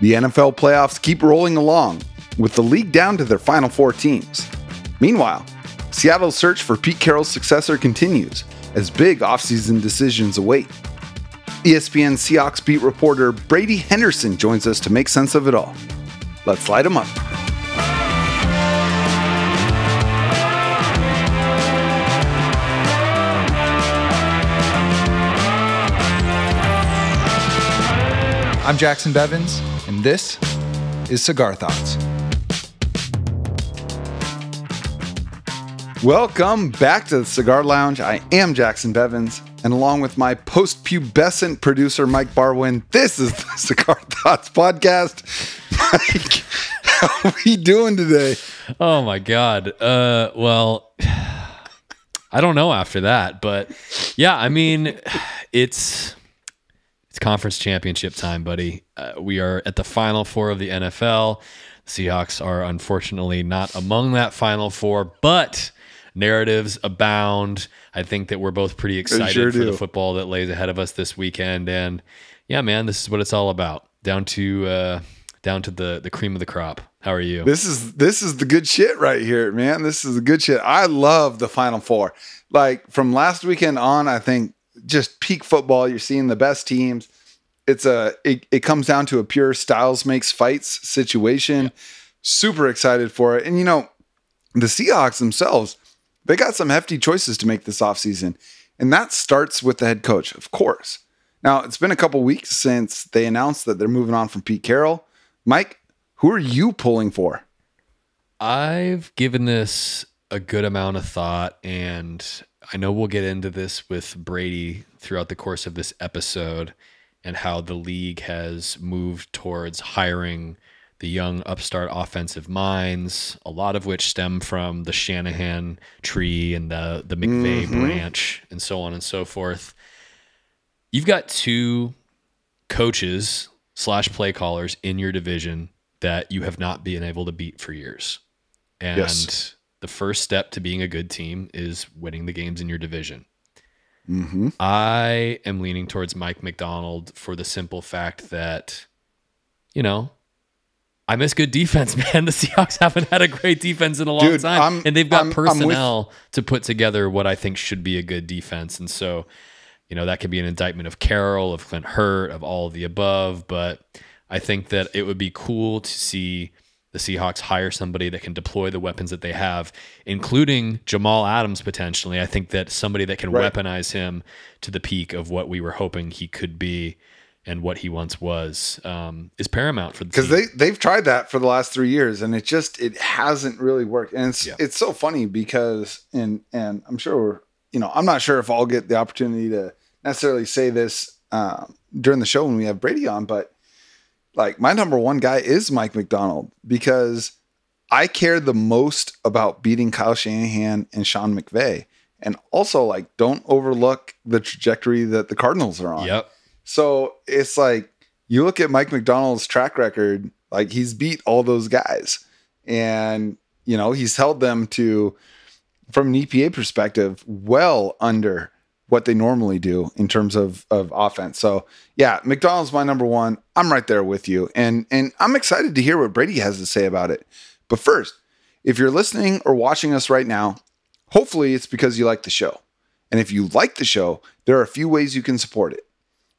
The NFL playoffs keep rolling along, with the league down to their final four teams. Meanwhile, Seattle's search for Pete Carroll's successor continues as big offseason decisions await. ESPN Seahawks beat reporter Brady Henderson joins us to make sense of it all. Let's light him up. I'm Jacson Bevens, and this is Cigar Thoughts. Welcome back to the Cigar Lounge. I am Jacson Bevens, and along with my post pubescent producer, Mike Barwin, this is the Cigar Thoughts podcast. Mike, how are we doing today? Oh my god. Uh well I don't know after that, but yeah, I mean it's it's conference championship time, buddy. Uh, we are at the final 4 of the NFL. Seahawks are unfortunately not among that final 4, but narratives abound. I think that we're both pretty excited sure for do. the football that lays ahead of us this weekend and yeah, man, this is what it's all about. Down to uh down to the the cream of the crop. How are you? This is this is the good shit right here, man. This is the good shit. I love the Final Four. Like from last weekend on, I think just peak football. You're seeing the best teams. It's a it, it comes down to a pure styles makes fights situation. Super excited for it. And you know, the Seahawks themselves, they got some hefty choices to make this offseason. And that starts with the head coach, of course. Now, it's been a couple weeks since they announced that they're moving on from Pete Carroll. Mike, who are you pulling for? I've given this a good amount of thought, and I know we'll get into this with Brady throughout the course of this episode and how the league has moved towards hiring the young upstart offensive minds, a lot of which stem from the Shanahan tree and the, the McVay mm-hmm. branch and so on and so forth. You've got two coaches slash play callers in your division that you have not been able to beat for years. And Yes. The first step to being a good team is winning the games in your division. Mm-hmm. I am leaning towards Mike Macdonald for the simple fact that, you know, I miss good defense, man. The Seahawks haven't had a great defense in a long Dude, time. I'm- and they've got I'm- I'm with- personnel to put together what I think should be a good defense. And so, you know, that could be an indictment of Carroll, of Clint Hurtt, of all of the above. But I think that it would be cool to see the Seahawks hire somebody that can deploy the weapons that they have, including Jamal Adams potentially. I think that somebody that can Right. weaponize him to the peak of what we were hoping he could be and what he once was um, is paramount for the Because they they've tried that for the last three years, and it just it hasn't really worked. And it's Yeah. it's so funny because and and I'm sure you know I'm not sure if I'll get the opportunity to necessarily say this um, during the show when we have Brady on, but like my number one guy is Mike Macdonald because I care the most about beating Kyle Shanahan and Sean McVay. And also, like, don't overlook the trajectory that the Cardinals are on. Yep. So it's like you look at Mike Macdonald's track record, like he's beat all those guys. And, you know, he's held them to, from an EPA perspective, well under what they normally do in terms of, of offense. So yeah, Macdonald's my number one. I'm right there with you. And and I'm excited to hear what Brady has to say about it. But first, if you're listening or watching us right now, hopefully it's because you like the show. And if you like the show, there are a few ways you can support it.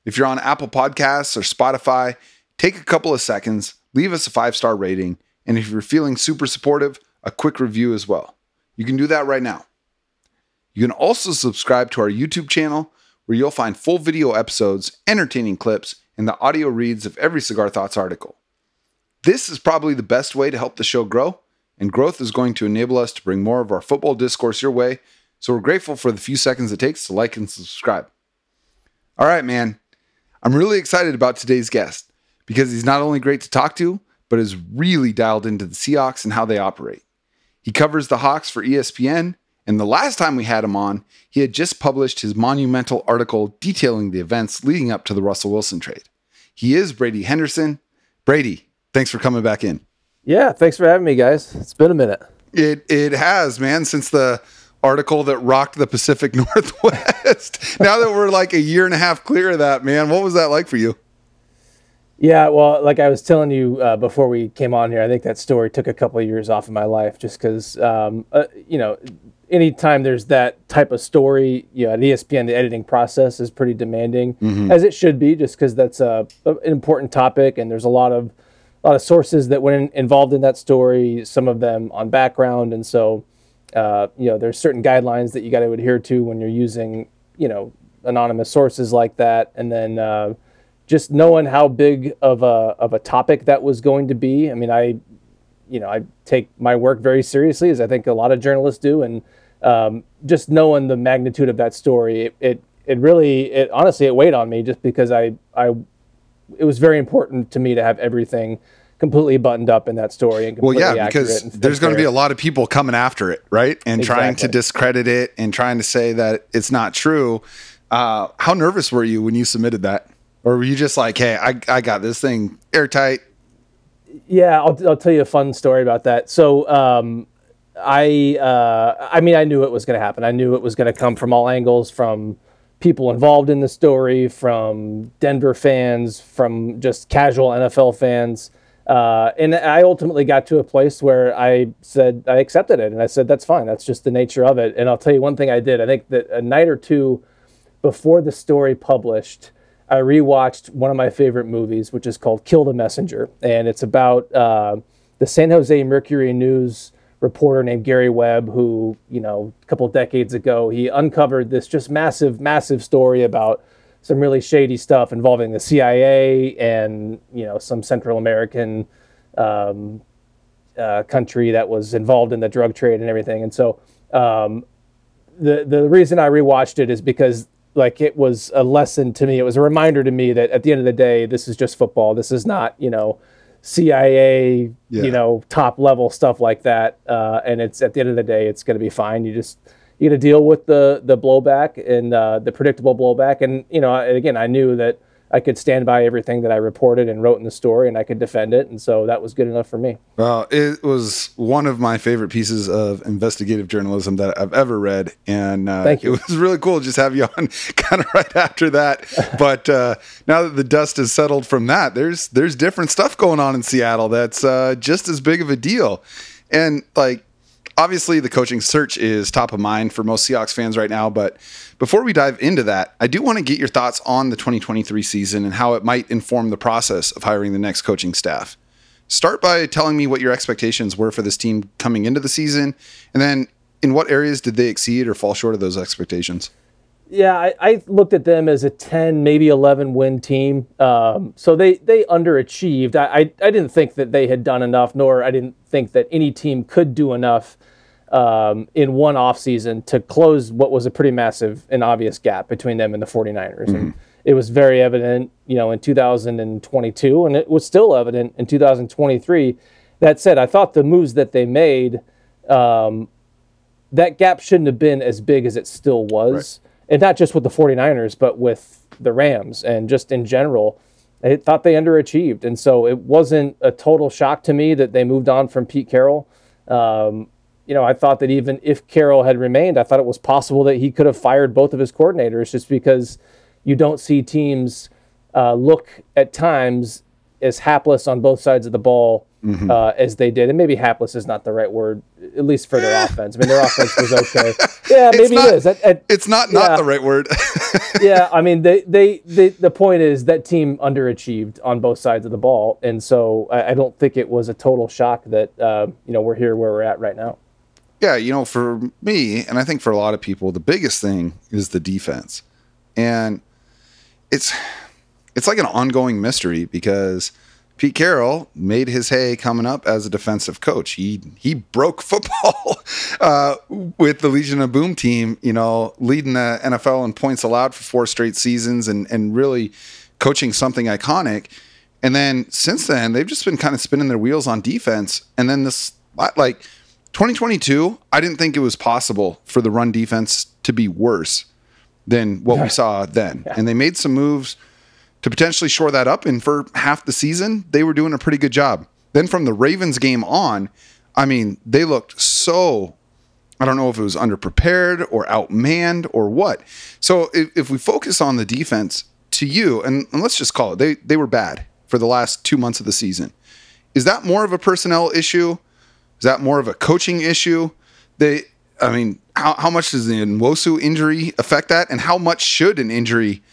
If you're on Apple Podcasts or Spotify, take a couple of seconds, leave us a five star rating. And if you're feeling super supportive, a quick review as well. You can do that right now. You can also subscribe to our YouTube channel where you'll find full video episodes, entertaining clips, and the audio reads of every Cigar Thoughts article. This is probably the best way to help the show grow, and growth is going to enable us to bring more of our football discourse your way. So we're grateful for the few seconds it takes to like and subscribe. All right, man. I'm really excited about today's guest because he's not only great to talk to, but is really dialed into the Seahawks and how they operate. He covers the Hawks for ESPN, and the last time we had him on, he had just published his monumental article detailing the events leading up to the Russell Wilson trade. He is Brady Henderson. Brady, thanks for coming back in. Yeah, thanks for having me, guys. It's been a minute. It it has, man, since the article that rocked the Pacific Northwest. now that we're like a year and a half clear of that, man, what was that like for you? Yeah, well, like I was telling you uh, before we came on here, I think that story took a couple of years off of my life just because, um, uh, you know, anytime there's that type of story, you know, at ESPN, the editing process is pretty demanding, Mm-hmm. as it should be, just because that's a, an important topic and there's a lot of a lot of sources that went in, involved in that story, some of them on background, and so uh, you know, there's certain guidelines that you got to adhere to when you're using, you know, anonymous sources like that, and then. Uh, just knowing how big of a of a topic that was going to be. I mean, I, you know, I take my work very seriously, as I think a lot of journalists do, and um, just knowing the magnitude of that story, it, it it really, it honestly, it weighed on me just because I I, it was very important to me to have everything completely buttoned up in that story and Well, completely yeah, because there's going to be a lot of people coming after it, right? And trying to discredit it and trying to say that it's not true. Uh, how nervous were you when you submitted that? Or were you just like, hey, I, I got this thing airtight? Yeah, I'll, I'll tell you a fun story about that. So, um, I, uh, I mean, I knew it was going to happen. I knew it was going to come from all angles, from people involved in the story, from Denver fans, from just casual NFL fans. Uh, and I ultimately got to a place where I said I accepted it, and I said that's fine. That's just the nature of it. And I'll tell you one thing I did. I think that a night or two before the story published, I rewatched one of my favorite movies, which is called Kill the Messenger. And it's about uh, the San Jose Mercury News reporter named Gary Webb, who, you know, a couple decades ago, he uncovered this just massive, massive story about some really shady stuff involving the CIA and, you know, some Central American um, uh, country that was involved in the drug trade and everything. And so, um, the the reason I rewatched it is because like it was a lesson to me. It was a reminder to me that at the end of the day, this is just football. This is not you know CIA Yeah. you know top level stuff like that. Uh, and it's at the end of the day, it's going to be fine. You just you got to deal with the the blowback and uh, the predictable blowback. And you know, again, I knew that I could stand by everything that I reported and wrote in the story, and I could defend it. And so that was good enough for me. Well, it was one of my favorite pieces of investigative journalism that I've ever read, and uh, Thank you. it was really cool to just have you on kind of right after that. But uh, now that the dust has settled from that, there's there's different stuff going on in Seattle that's uh, just as big of a deal, and like obviously the coaching search is top of mind for most Seahawks fans right now. But before we dive into that, I do want to get your thoughts on the 2023 season and how it might inform the process of hiring the next coaching staff. Start by telling me what your expectations were for this team coming into the season, and then in what areas did they exceed or fall short of those expectations? Yeah, I, I looked at them as a 10, maybe 11 win team. Um, so they, they underachieved. I, I, I didn't think that they had done enough, nor I didn't think that any team could do enough um, in one offseason to close what was a pretty massive and obvious gap between them and the 49ers. And it was very evident, you know, in 2022, and it was still evident in 2023. That said, I thought the moves that they made, um, that gap shouldn't have been as big as it still was. And not just with the 49ers, but with the Rams and just in general. I thought they underachieved. And so it wasn't a total shock to me that they moved on from Pete Carroll. Um, you know, I thought that even if Carroll had remained, I thought it was possible that he could have fired both of his coordinators just because you don't see teams uh, look at times as hapless on both sides of the ball uh, as they did. And maybe hapless is not the right word, at least for their offense. I mean, their offense was okay. Yeah, maybe not- it is. At- at- It's not not Yeah. the right word. yeah, I mean, they, they, they, the point is that team underachieved on both sides of the ball. And so I, I don't think it was a total shock that, uh, you know, we're here where we're at right now. yeah, you know, for me, and I think for a lot of people, the biggest thing is the defense. And it's it's like an ongoing mystery because Pete Carroll made his hay coming up as a defensive coach. He he broke football uh, with the Legion of Boom team, you know, leading the NFL in points allowed for four straight seasons and and really coaching something iconic. And then since then, they've just been kind of spinning their wheels on defense. And then this like 2022, I didn't think it was possible for the run defense to be worse than what we saw then. And they made some moves to potentially shore that up. And for half the season, they were doing a pretty good job. Then from the Ravens game on, I mean, they looked so. I don't know if it was underprepared or outmanned or what. So if, if we focus on the defense to you, and, and let's just call it, they they were bad for the last two months of the season. Is that more of a personnel issue? Is that more of a coaching issue? They, I mean, how, how much does the Nwosu injury affect that? And how much should an injury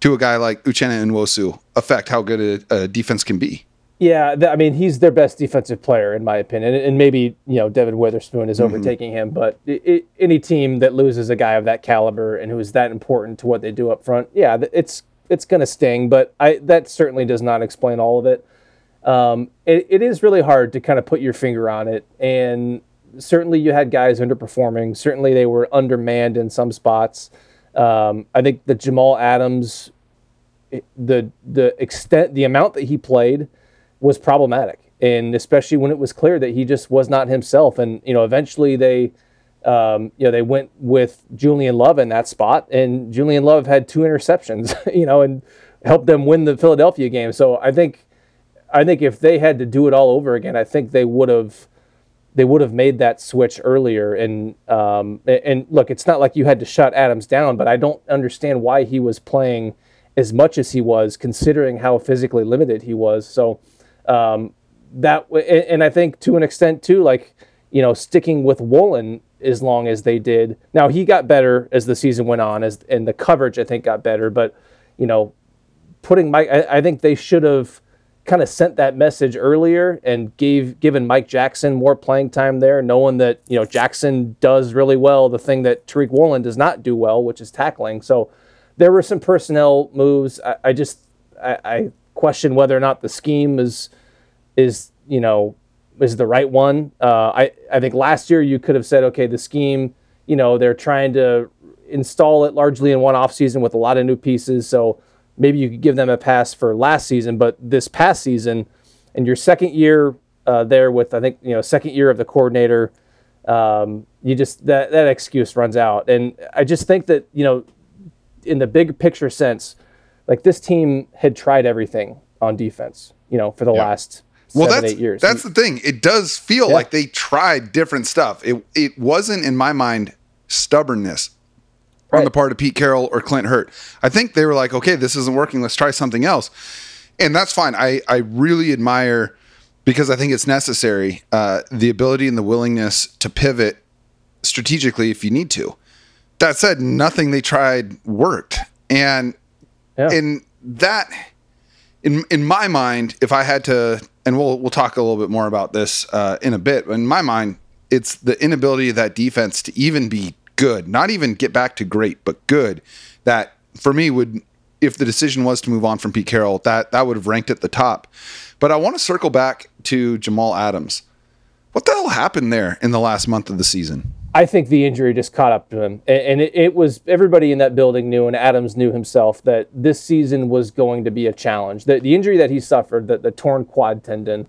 to a guy like Uchenna Nwosu affect how good a, a defense can be? Yeah, th- I mean, he's their best defensive player in my opinion, and, and maybe you know Devon Witherspoon is overtaking him. But i i any team that loses a guy of that caliber and who is that important to what they do up front, yeah, it's it's going to sting. But I that certainly does not explain all of it. Um, it. It is really hard to kind of put your finger on it, and certainly you had guys underperforming. Certainly they were undermanned in some spots. Um, I think that Jamal Adams, the the extent, the amount that he played was problematic, and especially when it was clear that he just was not himself. And you know, eventually they, um, you know, they went with Julian Love in that spot, and Julian Love had two interceptions, you know, and helped them win the Philadelphia game. So I think, I think if they had to do it all over again, I think they would have. They would have made that switch earlier, and um, and look, it's not like you had to shut Adams down, but I don't understand why he was playing as much as he was, considering how physically limited he was. So, um, that and, I think to an extent too, like you know, sticking with Woolen as long as they did. Now he got better as the season went on, as and the coverage I think got better. But you know, putting Mike, I, I think they should have kind of sent that message earlier and gave given Mike Jackson more playing time there, knowing that you know Jackson does really well the thing that Tariq Woolen does not do well, which is tackling. So there were some personnel moves. I, I just I, I question whether or not the scheme is is you know is the right one. Uh, I I think last year you could have said okay the scheme you know they're trying to install it largely in one off season with a lot of new pieces so maybe you could give them a pass for last season but this past season and your second year uh, there with I think you know second year of the coordinator um, you just that that excuse runs out and I just think that you know in the big picture sense like this team had tried everything on defense you know for the last Well, seven that's eight years that's the thing. It does feel Yeah. like they tried different stuff. It it wasn't in my mind stubbornness on the part of Pete Carroll or Clint Hurtt. I think they were like, okay, this isn't working. Let's try something else, and that's fine. I I really admire because I think it's necessary uh, the ability and the willingness to pivot strategically if you need to. That said, nothing they tried worked, and Yeah. in that in in my mind, if I had to, and we'll we'll talk a little bit more about this uh, in a bit. But in my mind, it's the inability of that defense to even be good, not even get back to great, but good. That for me would, if the decision was to move on from Pete Carroll, that that would have ranked at the top. But I want to circle back to Jamal Adams. What the hell happened there in the last month of the season? I think the injury just caught up to him, and it, it was everybody in that building knew, and Adams knew himself that this season was going to be a challenge. The, the injury that he suffered, the, the torn quad tendon,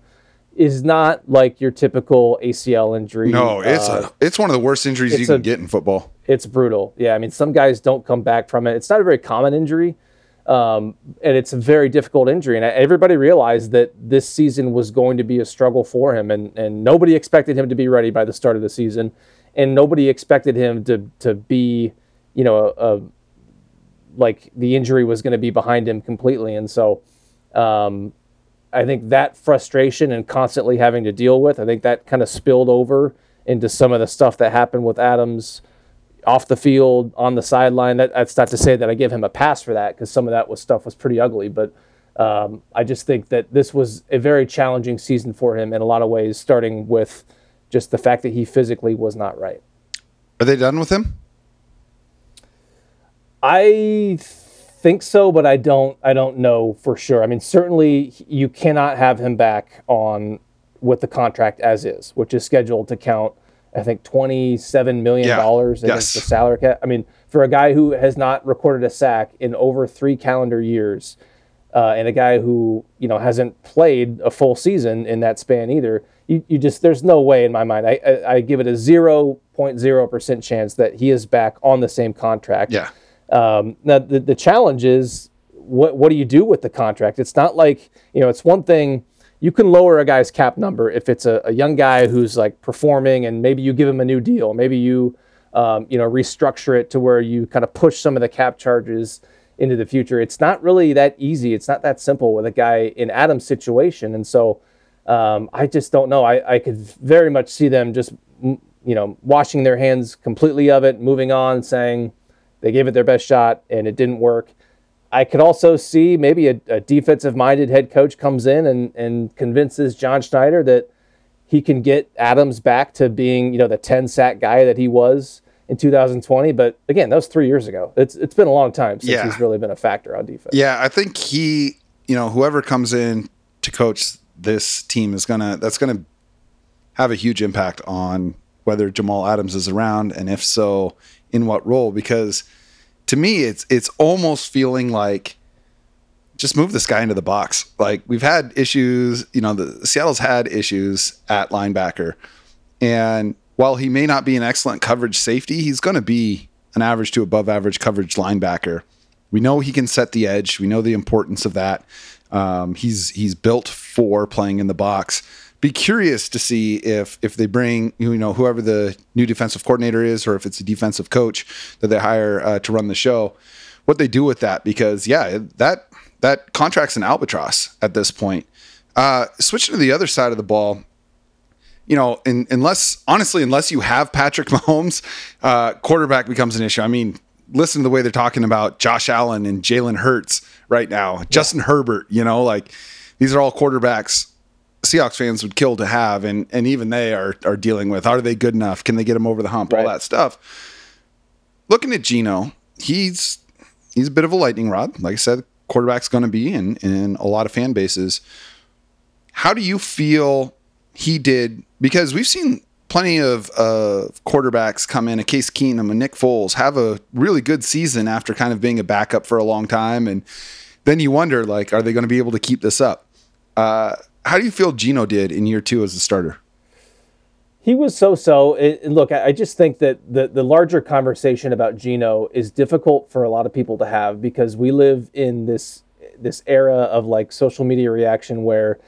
is not like your typical ACL injury. No, it's Uh, a, it's one of the worst injuries you can a- get in football. it's brutal. Yeah, I mean, some guys don't come back from it. It's not a very common injury, um, and it's a very difficult injury. And everybody realized that this season was going to be a struggle for him, and and nobody expected him to be ready by the start of the season, and nobody expected him to to be, you know, a, a like the injury was going to be behind him completely. And so, um, I think that frustration and constantly having to deal with, I think that kind of spilled over into some of the stuff that happened with Adams off the field, on the sideline. That, that's not to say that I give him a pass for that because some of that was stuff was pretty ugly. But um, I just think that this was a very challenging season for him in a lot of ways, starting with just the fact that he physically was not right. Are they done with him? I think so, but I don't. I don't know for sure. I mean, certainly you cannot have him back on with the contract as is, which is scheduled to count. I think twenty-seven million dollars Yeah, against yes. the salary cap. I mean, for a guy who has not recorded a sack in over three calendar years, uh, and a guy who you know hasn't played a full season in that span either, you, you just there's no way in my mind. I, I, I give it a zero point zero percent chance that he is back on the same contract. Yeah. Um, now the, the challenge is what what do you do with the contract? It's not like you know it's one thing you can lower a guy's cap number if it's a, a young guy who's like performing and maybe you give him a new deal, maybe you um, you know restructure it to where you kind of push some of the cap charges into the future. It's not really that easy. It's not that simple with a guy in Adam's situation. And so um, I just don't know. I, I could very much see them just, you know, washing their hands completely of it, moving on, saying they gave it their best shot and it didn't work. I could also see maybe a, a defensive minded head coach comes in and, and convinces John Schneider that he can get Adams back to being, you know, the 10 sack guy that he was in 2020. But again, that was three years ago. It's it's been a long time since Yeah. he's really been a factor on defense. Yeah, I think he, you know, whoever comes in to coach this team is gonna that's gonna have a huge impact on whether Jamal Adams is around and if so, in what role. Because to me, it's it's almost feeling like just move this guy into the box. Like we've had issues, you know, the Seattle's had issues at linebacker. And while he may not be an excellent coverage safety, he's going to be an average to above average coverage linebacker. We know he can set the edge. We know the importance of that. Um, he's he's built for playing in the box. Be curious to see if if they bring you know whoever the new defensive coordinator is, or if it's a defensive coach that they hire uh, to run the show, what they do with that. Because yeah, that that contract's an albatross at this point. Uh, switching to the other side of the ball, you know, in, unless honestly, unless you have Patrick Mahomes, uh, quarterback becomes an issue. I mean, listen to the way they're talking about Josh Allen and Jalen Hurts right now, Justin Herbert. You know, like these are all quarterbacks Seahawks fans would kill to have, and and even they are are dealing with. Are they good enough? Can they get them over the hump? All that stuff. Looking at Geno, he's he's a bit of a lightning rod. Like I said, quarterback's going to be in in a lot of fan bases. How do you feel he did? Because we've seen plenty of uh, quarterbacks come in, a Case Keenum, a Nick Foles, have a really good season after kind of being a backup for a long time, and then you wonder, like, are they going to be able to keep this up? Uh, how do you feel Geno did in year two as a starter? He was so-so. And look, I just think that the the larger conversation about Geno is difficult for a lot of people to have because we live in this this era of like social media reaction where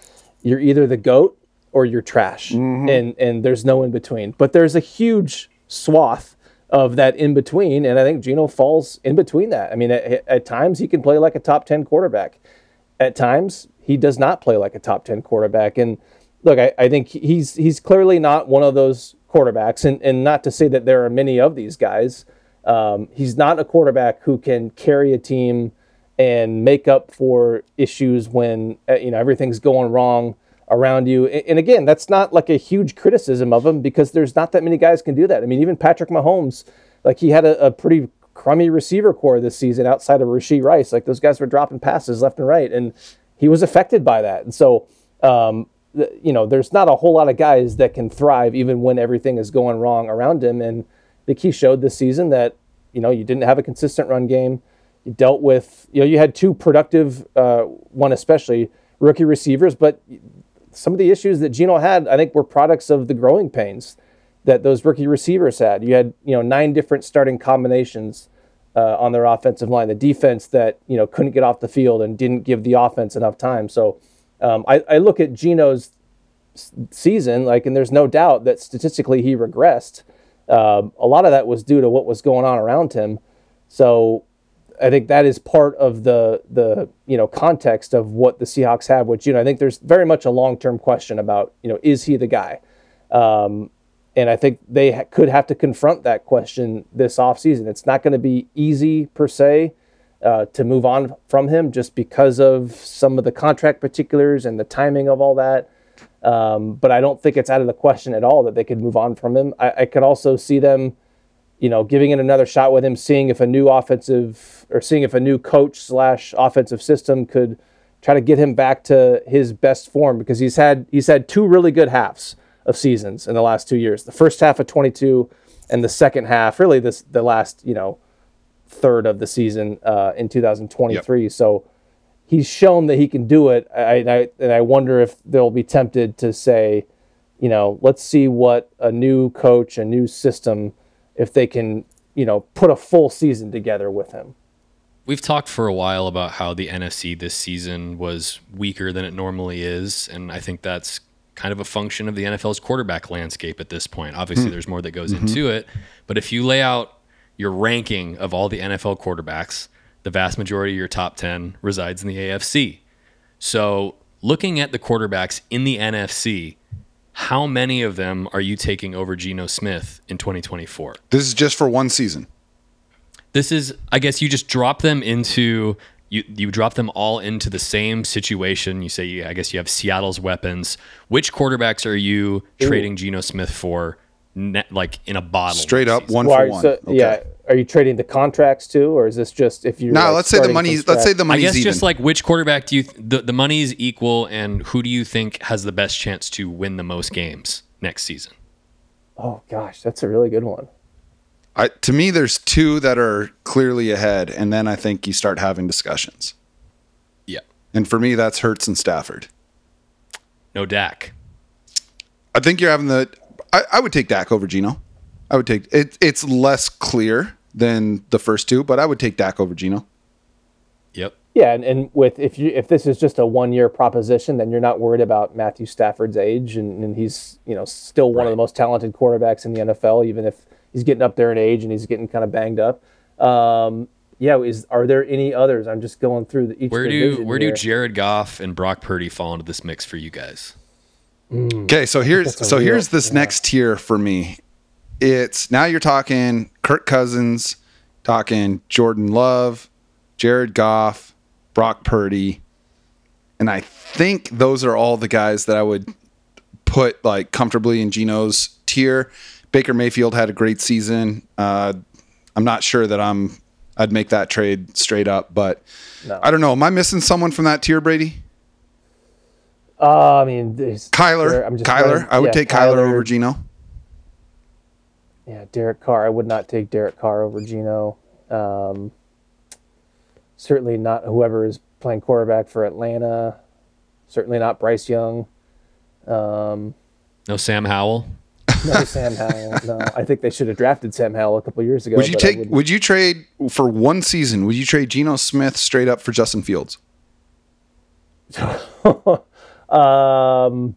you're either the goat or you're trash, mm-hmm. and and there's no in between. But there's a huge swath of that in between, and I think Geno falls in between that. I mean, at, at times he can play like a top ten quarterback. At times he does not play like a top ten quarterback, and look, I, I think he's he's clearly not one of those quarterbacks, and, and not to say that there are many of these guys. Um, he's not a quarterback who can carry a team and make up for issues when uh, you know everything's going wrong around you. And, and again, that's not like a huge criticism of him because there's not that many guys can do that. I mean, even Patrick Mahomes, like he had a, a pretty crummy receiver corps this season outside of Rashee Rice. Like those guys were dropping passes left and right, and he was affected by that. And so, um, you know, there's not a whole lot of guys that can thrive even when everything is going wrong around him. And I think he showed this season that you know you didn't have a consistent run game. You dealt with you know you had two productive uh, one especially rookie receivers, but some of the issues that Geno had, I think, were products of the growing pains that those rookie receivers had. You had you know nine different starting combinations uh, on their offensive line. The defense that you know couldn't get off the field and didn't give the offense enough time. So um, I, I look at Geno's season, like, and there's no doubt that statistically he regressed. Um, a lot of that was due to what was going on around him. So I think that is part of the the you know context of what the Seahawks have. Which you know I think there's very much a long term question about you know is he the guy, um, and I think they ha- could have to confront that question this offseason. It's not going to be easy per se uh, to move on from him just because of some of the contract particulars and the timing of all that. Um, but I don't think it's out of the question at all that they could move on from him. I, I could also see them you know, giving it another shot with him, seeing if a new offensive or seeing if a new coach slash offensive system could try to get him back to his best form because he's had he's had two really good halves of seasons in the last two years. The first half of 22 and the second half, really this the last you know third of the season uh, in 2023. So he's shown that he can do it. I, I and I wonder if they'll be tempted to say, you know, let's see what a new coach, a new system, if they can, you know, put a full season together with him. We've talked for a while about how the NFC this season was weaker than it normally is, and I think that's kind of a function of the NFL's quarterback landscape at this point. Obviously, hmm. there's more that goes mm-hmm. into it, but if you lay out your ranking of all the NFL quarterbacks, the vast majority of your top 10 resides in the AFC. So, looking at the quarterbacks in the NFC, how many of them are you taking over Geno Smith in 2024? This is just for one season. This is, I guess, you just drop them into you. You drop them all into the same situation. You say, I guess, you have Seattle's weapons. Which quarterbacks are you trading Geno Smith for? Net, like in a bottle, Straight up, season? one Why- for one. so- Okay. Yeah. Are you trading the contracts too, or is this just if you? Now let's say the money. Let's say the I money's guess even. just like which quarterback do you th- the the money is equal, and who do you think has the best chance to win the most games next season? Oh gosh, that's a really good one. I, to me, there's two that are clearly ahead, and then I think you start having discussions. Yeah, And for me, that's Hurts and Stafford. no Dak. I think you're having the. I, I would take Dak over Geno. I would take it. It's less clear than the first two, but I would take Dak over Geno. Yep. Yeah, and, and with if you if this is just a one year proposition, then you're not worried about Matthew Stafford's age, and, and he's you know still one of the most talented quarterbacks in the NFL, even if he's getting up there in age and he's getting kind of banged up. Um, yeah, is are there any others? I'm just going through the, each Where do division where do. Jared Goff and Brock Purdy fall into this mix for you guys? Okay, so here's so real- here's this next tier for me. It's now you're talking Kirk Cousins, talking Jordan Love, Jared Goff, Brock Purdy, and I think those are all the guys that I would put like comfortably in Geno's tier. Baker Mayfield had a great season. Uh, I'm not sure that I'm I'd make that trade straight up, but I don't know. Am I missing someone from that tier, Brady? Uh, I mean, there's- Kyler. I'm just Kyler. running- I would yeah, take Kyler, over Geno. Yeah, Derek Carr. I would not take Derek Carr over Geno. Um, certainly not whoever is playing quarterback for Atlanta. Certainly not Bryce Young. Um, No Sam Howell. No Sam Howell. No, I think they should have drafted Sam Howell a couple years ago. Would you take? wouldn't. You trade for one season? Would you trade Geno Smith straight up for Justin Fields? um,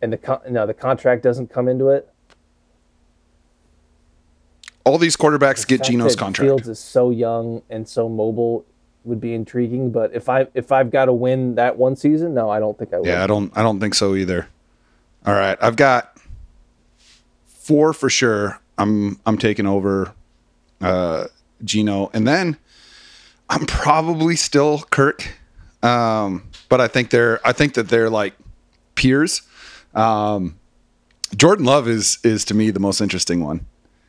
and the con- no, the contract doesn't come into it. All these quarterbacks get Geno's contract. Fields is so young and so mobile would be intriguing, but if I if I've got to win that one season, no, I don't think I would. Yeah, I don't. I don't think so either. All right, I've got four for sure. I'm I'm taking over uh, Geno, and then I'm probably still Kirk. Um, but I think they're. I think that they're like peers. Um, Jordan Love is is to me the most interesting one.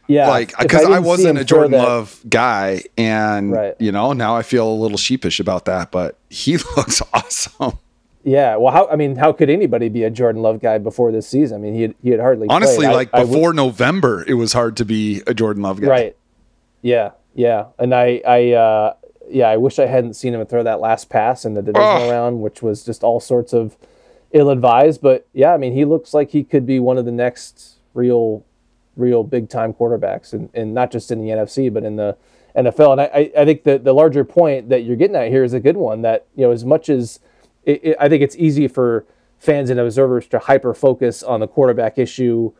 Yeah, like because I, didn't wasn't a Jordan Love guy, and Right. you know now I feel a little sheepish about that. But he looks awesome. Yeah, well, how I mean, how could anybody be a Jordan Love guy before this season? I mean, he had, he had hardly Honestly, played. I- like I would- before November, it was hard to be a Jordan Love guy. right? Yeah, yeah, and I, I, uh, yeah, I wish I hadn't seen him throw that last pass in the divisional Oh. round, which was just all sorts of ill-advised. But yeah, I mean, he looks like he could be one of the next real, real big-time quarterbacks, and, and not just in the NFC, but in the NFL. And I, I, I think the the larger point that you're getting at here is a good one. That you know, as much as it, it, I think it's easy for fans and observers to hyper focus on the quarterback issue,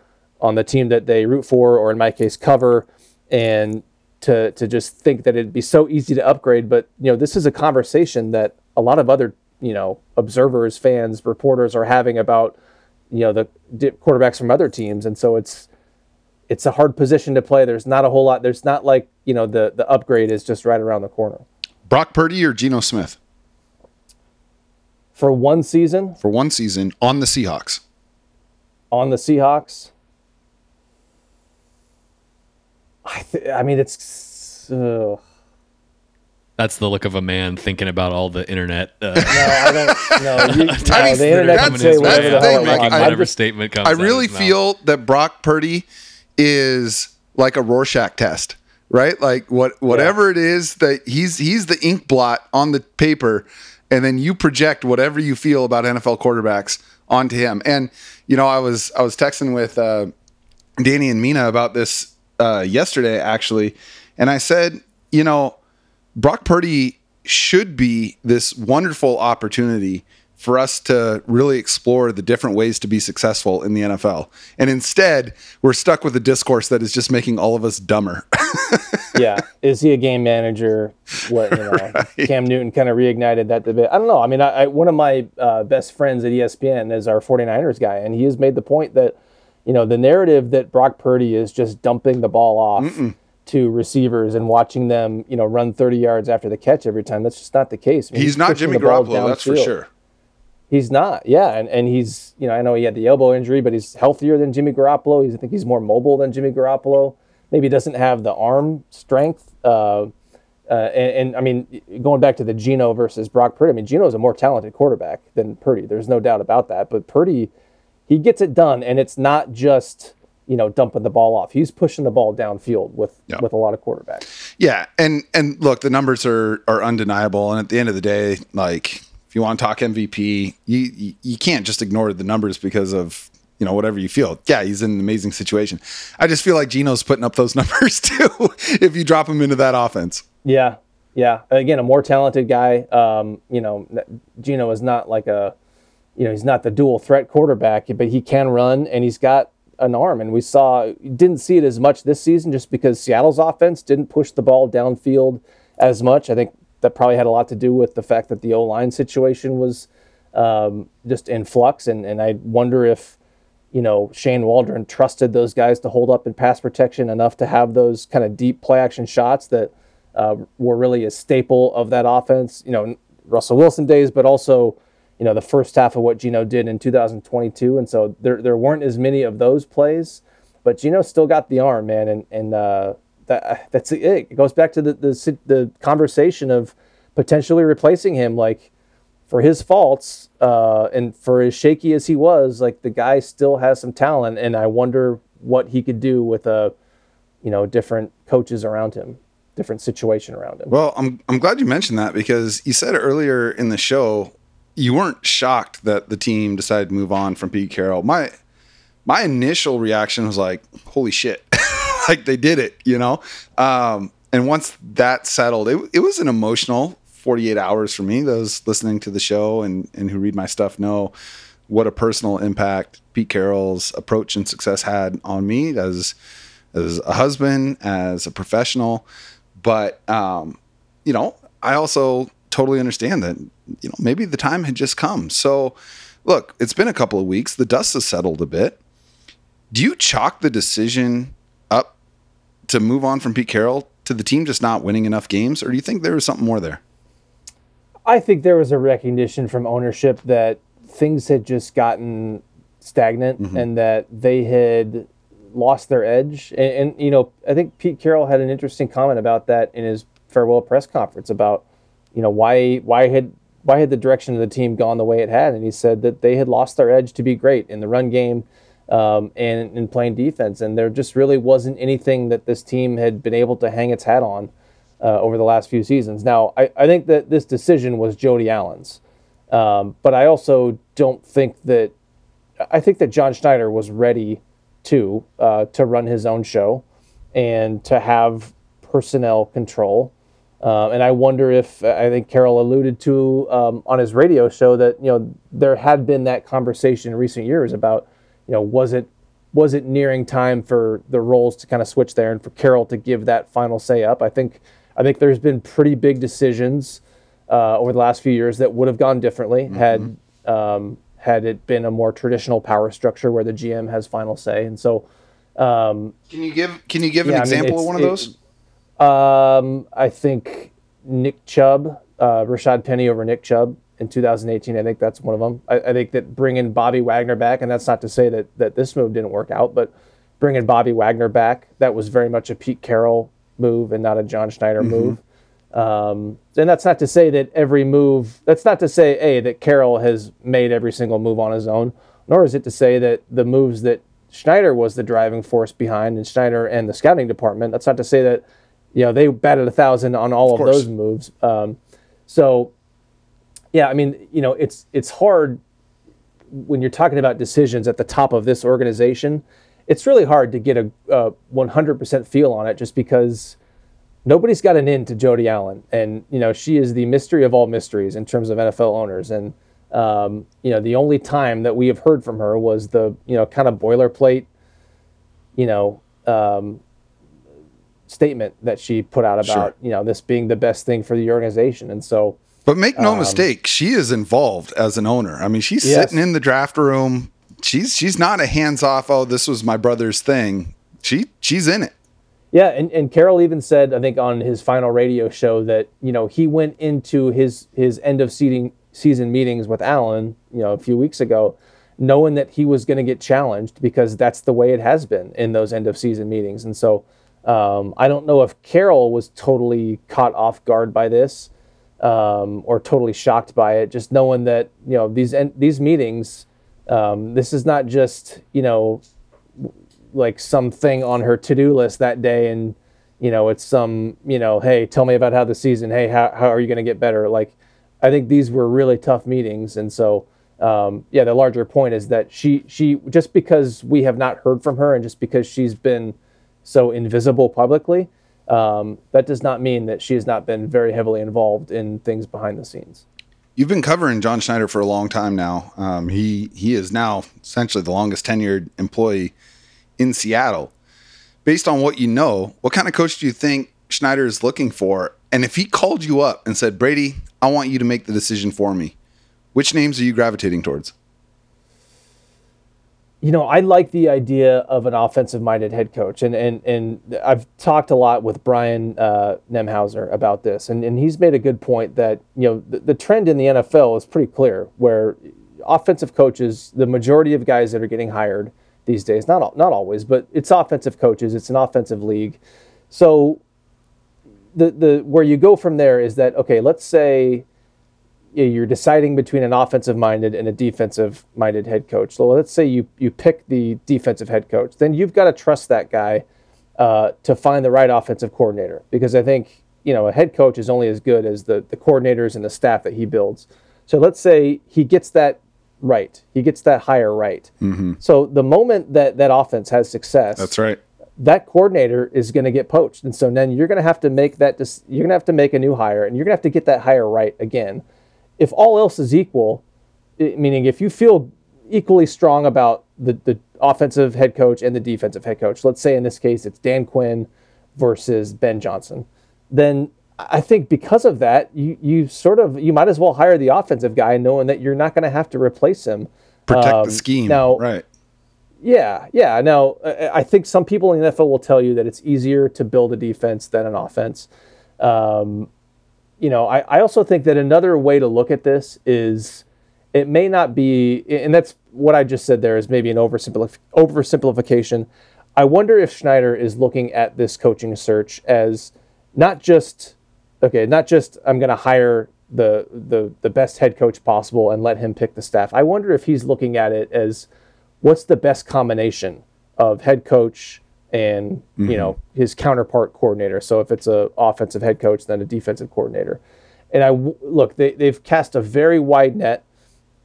on the team that they root for, or in my case, cover, and to to just think that it'd be so easy to upgrade. But you know, this is a conversation that a lot of other you know observers, fans, reporters are having about you know the quarterbacks from other teams, and so it's it's a hard position to play. There's not a whole lot. There's not like you know the the upgrade is just right around the corner Brock Purdy or Geno Smith for one season for one season on the Seahawks. on the Seahawks. I, th- I mean, it's. Uh, That's the look of a man thinking about all the internet. Uh, no, I don't. No, you, no I mean, the internet can that's- say whatever the the hell thing, it like, I whatever just- statement comes. I out of really his mouth. feel that Brock Purdy is like a Rorschach test, right? Like what whatever it is that he's he's the ink blot on the paper, and then you project whatever you feel about NFL quarterbacks onto him. And you know, I was I was texting with uh, Danny and Mina about this uh, yesterday actually, and I said, you know, Brock Purdy should be this wonderful opportunity for us to really explore the different ways to be successful in the NFL. And instead, we're stuck with a discourse that is just making all of us dumber. yeah, is he a game manager? What you know, right. Cam Newton kind of reignited that debate. I don't know. I mean, I, I one of my uh, best friends at ESPN is our 49ers guy, and he has made the point that you know the narrative that Brock Purdy is just dumping the ball off. Mm-mm to receivers and watching them, you know, run 30 yards after the catch every time. That's just not the case. I mean, he's, he's, not Jimmy Garoppolo, that's for sure. He's not, yeah, and and he's, you know, I know he had the elbow injury, but he's healthier than Jimmy Garoppolo. He's, I think he's more mobile than Jimmy Garoppolo. Maybe doesn't have the arm strength. Uh, uh, and, and, I mean, going back to the Geno versus Brock Purdy, I mean, Geno is a more talented quarterback than Purdy. There's no doubt about that. But Purdy, he gets it done, and it's not just you know dumping the ball off. He's pushing the ball downfield with yeah. with a lot of quarterbacks. Yeah, and and look, the numbers are are undeniable. And at the end of the day, like you want to talk MVP, you you, can't just ignore the numbers because of you know whatever you feel. Yeah, he's in an amazing situation. I just feel like Geno's putting up those numbers too. if you drop him into that offense. Yeah, yeah. Again, a more talented guy. Um, you know, Geno is not like a you know, he's not the dual threat quarterback, but he can run and he's got an arm, and we saw didn't see it as much this season just because Seattle's offense didn't push the ball downfield as much. I think that probably had a lot to do with the fact that the O line situation was um, just in flux, and and I wonder if you know Shane Waldron trusted those guys to hold up in pass protection enough to have those kind of deep play action shots that uh, were really a staple of that offense. You know Russell Wilson days, but also you know the first half of what Geno did in 2022, and so there there weren't as many of those plays, but Geno still got the arm, man, and and uh, that that's it. It goes back to the, the the conversation of potentially replacing him, like for his faults uh, and for as shaky as he was, like the guy still has some talent, and I wonder what he could do with a you know different coaches around him different situation around him. Well, I'm I'm glad you mentioned that because you said earlier in the show you weren't shocked that the team decided to move on from Pete Carroll. My my initial reaction was like, "Holy shit!" like they did it, you know. Um, and once that settled, it, it was an emotional 48 hours for me. Those listening to the show and and who read my stuff know what a personal impact Pete Carroll's approach and success had on me as as a husband, as a professional. But um, you know, I also totally understand that you know maybe the time had just come. So look, it's been a couple of weeks. The dust has settled a bit. Do you chalk the decision to move on from Pete Carroll to the team just not winning enough games, or do you think there was something more there? I think there was a recognition from ownership that things had just gotten stagnant mm-hmm. and that they had lost their edge. And, and, you know, I think Pete Carroll had an interesting comment about that in his farewell press conference about you know why why had why had the direction of the team gone the way it had? And he said that they had lost their edge to be great in the run game um, and in playing defense, and there just really wasn't anything that this team had been able to hang its hat on uh, over the last few seasons. Now, I, I think that this decision was Jody Allen's, um, but I also don't think that I think that John Schneider was ready to uh, to run his own show and to have personnel control. Uh, and I wonder if I think Carroll alluded to um, on his radio show that you know there had been that conversation in recent years about you know was it was it nearing time for the roles to kind of switch there and for Carroll to give that final say up. I think I think there's been pretty big decisions uh, over the last few years that would have gone differently mm-hmm. had um, had it been a more traditional power structure where the GM has final say. And so, um, can you give can you give yeah, an example I mean, of one of those? It, um, I think Nick Chubb, uh, Rashaad Penny over Nick Chubb in 2018. I think that's one of them. I, I, think that bringing Bobby Wagner back, and that's not to say that that this move didn't work out, but bringing Bobby Wagner back, that was very much a Pete Carroll move and not a John Schneider mm-hmm. move. Um, and that's not to say that every move. That's not to say a that Carroll has made every single move on his own, nor is it to say that the moves that Schneider was the driving force behind, and Schneider and the scouting department. That's not to say that you know they batted a thousand on all of, of those moves. Um, so yeah, I mean, you know, it's it's hard when you're talking about decisions at the top of this organization. It's really hard to get a, a 100% feel on it, just because nobody's got an in to Jody Allen, and you know she is the mystery of all mysteries in terms of NFL owners. And um, you know the only time that we have heard from her was the you know kind of boilerplate, you know, um, statement that she put out about Sure. you know this being the best thing for the organization, and so But make no mistake, she is involved as an owner. I mean, she's Yes. sitting in the draft room. She's she's not a hands off. Oh, this was my brother's thing. She she's in it. Yeah, and, and Carroll even said, I think on his final radio show that you know he went into his his end of seating season meetings with Allen, you know, a few weeks ago, knowing that he was going to get challenged because that's the way it has been in those end of season meetings. And so um, I don't know if Carroll was totally caught off guard by this um, or totally shocked by it, just knowing that you know these these meetings, um, this is not just you know like something on her to-do list that day and you know it's some you know hey tell me about how the season hey how, how are you going to get better? Like i think these were really tough meetings and so um, yeah the larger point is that she she just because we have not heard from her and just because she's been so invisible publicly um, that does not mean that she has not been very heavily involved in things behind the scenes You've been covering John Schneider for a long time now. Um, he he is now essentially the longest tenured employee in Seattle. Based on what you know, what kind of coach do you think Schneider is looking for? And if he called you up and said, "Brady, I want you to make the decision for me," which names are you gravitating towards? You know, I like the idea of an offensive-minded head coach, and and and I've talked a lot with Brian uh, Nemhauser about this, and and he's made a good point that you know the, the trend in the NFL is pretty clear, where offensive coaches, the majority of guys that are getting hired these days, not al- not always, but it's offensive coaches, it's an offensive league, so the the where you go from there is that okay, let's say you're deciding between an offensive minded and a defensive minded head coach. So let's say you you pick the defensive head coach, then you've got to trust that guy uh, to find the right offensive coordinator because I think you know a head coach is only as good as the the coordinators and the staff that he builds. So let's say he gets that right, he gets that hire right. So the moment that that offense has success, that's right. that coordinator is going to get poached, and so then you're going to have to make that. Dis- you're going to have to make a new hire, and you're going to have to get that hire right again. If all else is equal, i- meaning if you feel equally strong about the the offensive head coach and the defensive head coach, let's say in this case it's Dan Quinn versus Ben Johnson, then I think because of that, you you sort of you might as well hire the offensive guy, knowing that you're not going to have to replace him. Protect Um, the scheme. now- right. Yeah, yeah. Now, I I think some people in the NFL will tell you that it's easier to build a defense than an offense. Um, you know, I, I also think that another way to look at this is it may not be, and that's what I just said there is maybe an oversimplif- oversimplification. I wonder if Schneider is looking at this coaching search as not just okay, not just I'm going to hire the the the best head coach possible and let him pick the staff. I wonder if he's looking at it as what's the best combination of head coach and you know his counterpart coordinator. So if it's a offensive head coach, then a defensive coordinator. And I look, they they've cast a very wide net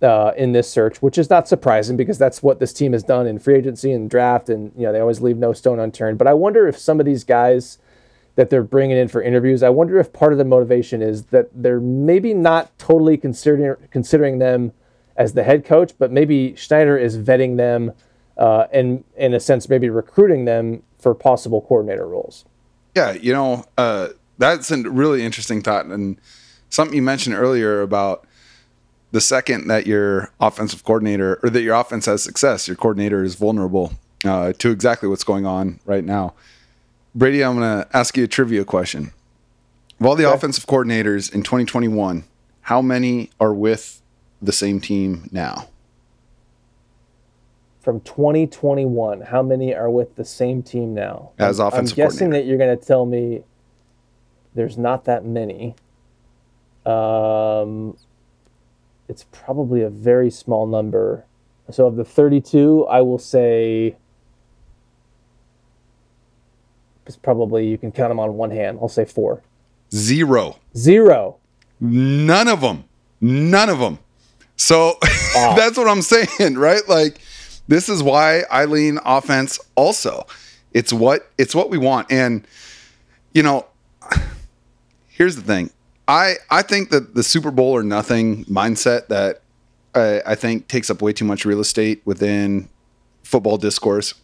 uh, in this search, which is not surprising because that's what this team has done in free agency and draft, and you know they always leave no stone unturned. But I wonder if some of these guys that they're bringing in for interviews, I wonder if part of the motivation is that they're maybe not totally considering considering them as the head coach, but maybe Schneider is vetting them uh, and in a sense maybe recruiting them for possible coordinator roles. Yeah, you know, uh, that's a really interesting thought, and something you mentioned earlier about the second that your offensive coordinator or that your offense has success, your coordinator is vulnerable uh, to exactly what's going on right now. Brady, I'm going to ask you a trivia question. Of all the Okay. offensive coordinators in 2021, how many are with the same team now? From 2021, how many are with the same team now? As I'm- offensive I'm guessing that you're going to tell me there's not that many. Um, it's probably a very small number. So of the 32, I will say it's probably you can count them on one hand. I'll say four. Zero. Zero. None of them. None of them. So that's what I'm saying, right? Like this is why I lean offense also. It's what it's what we want. And you know, here's the thing. I I think that the Super Bowl or nothing mindset that I, I think takes up way too much real estate within football discourse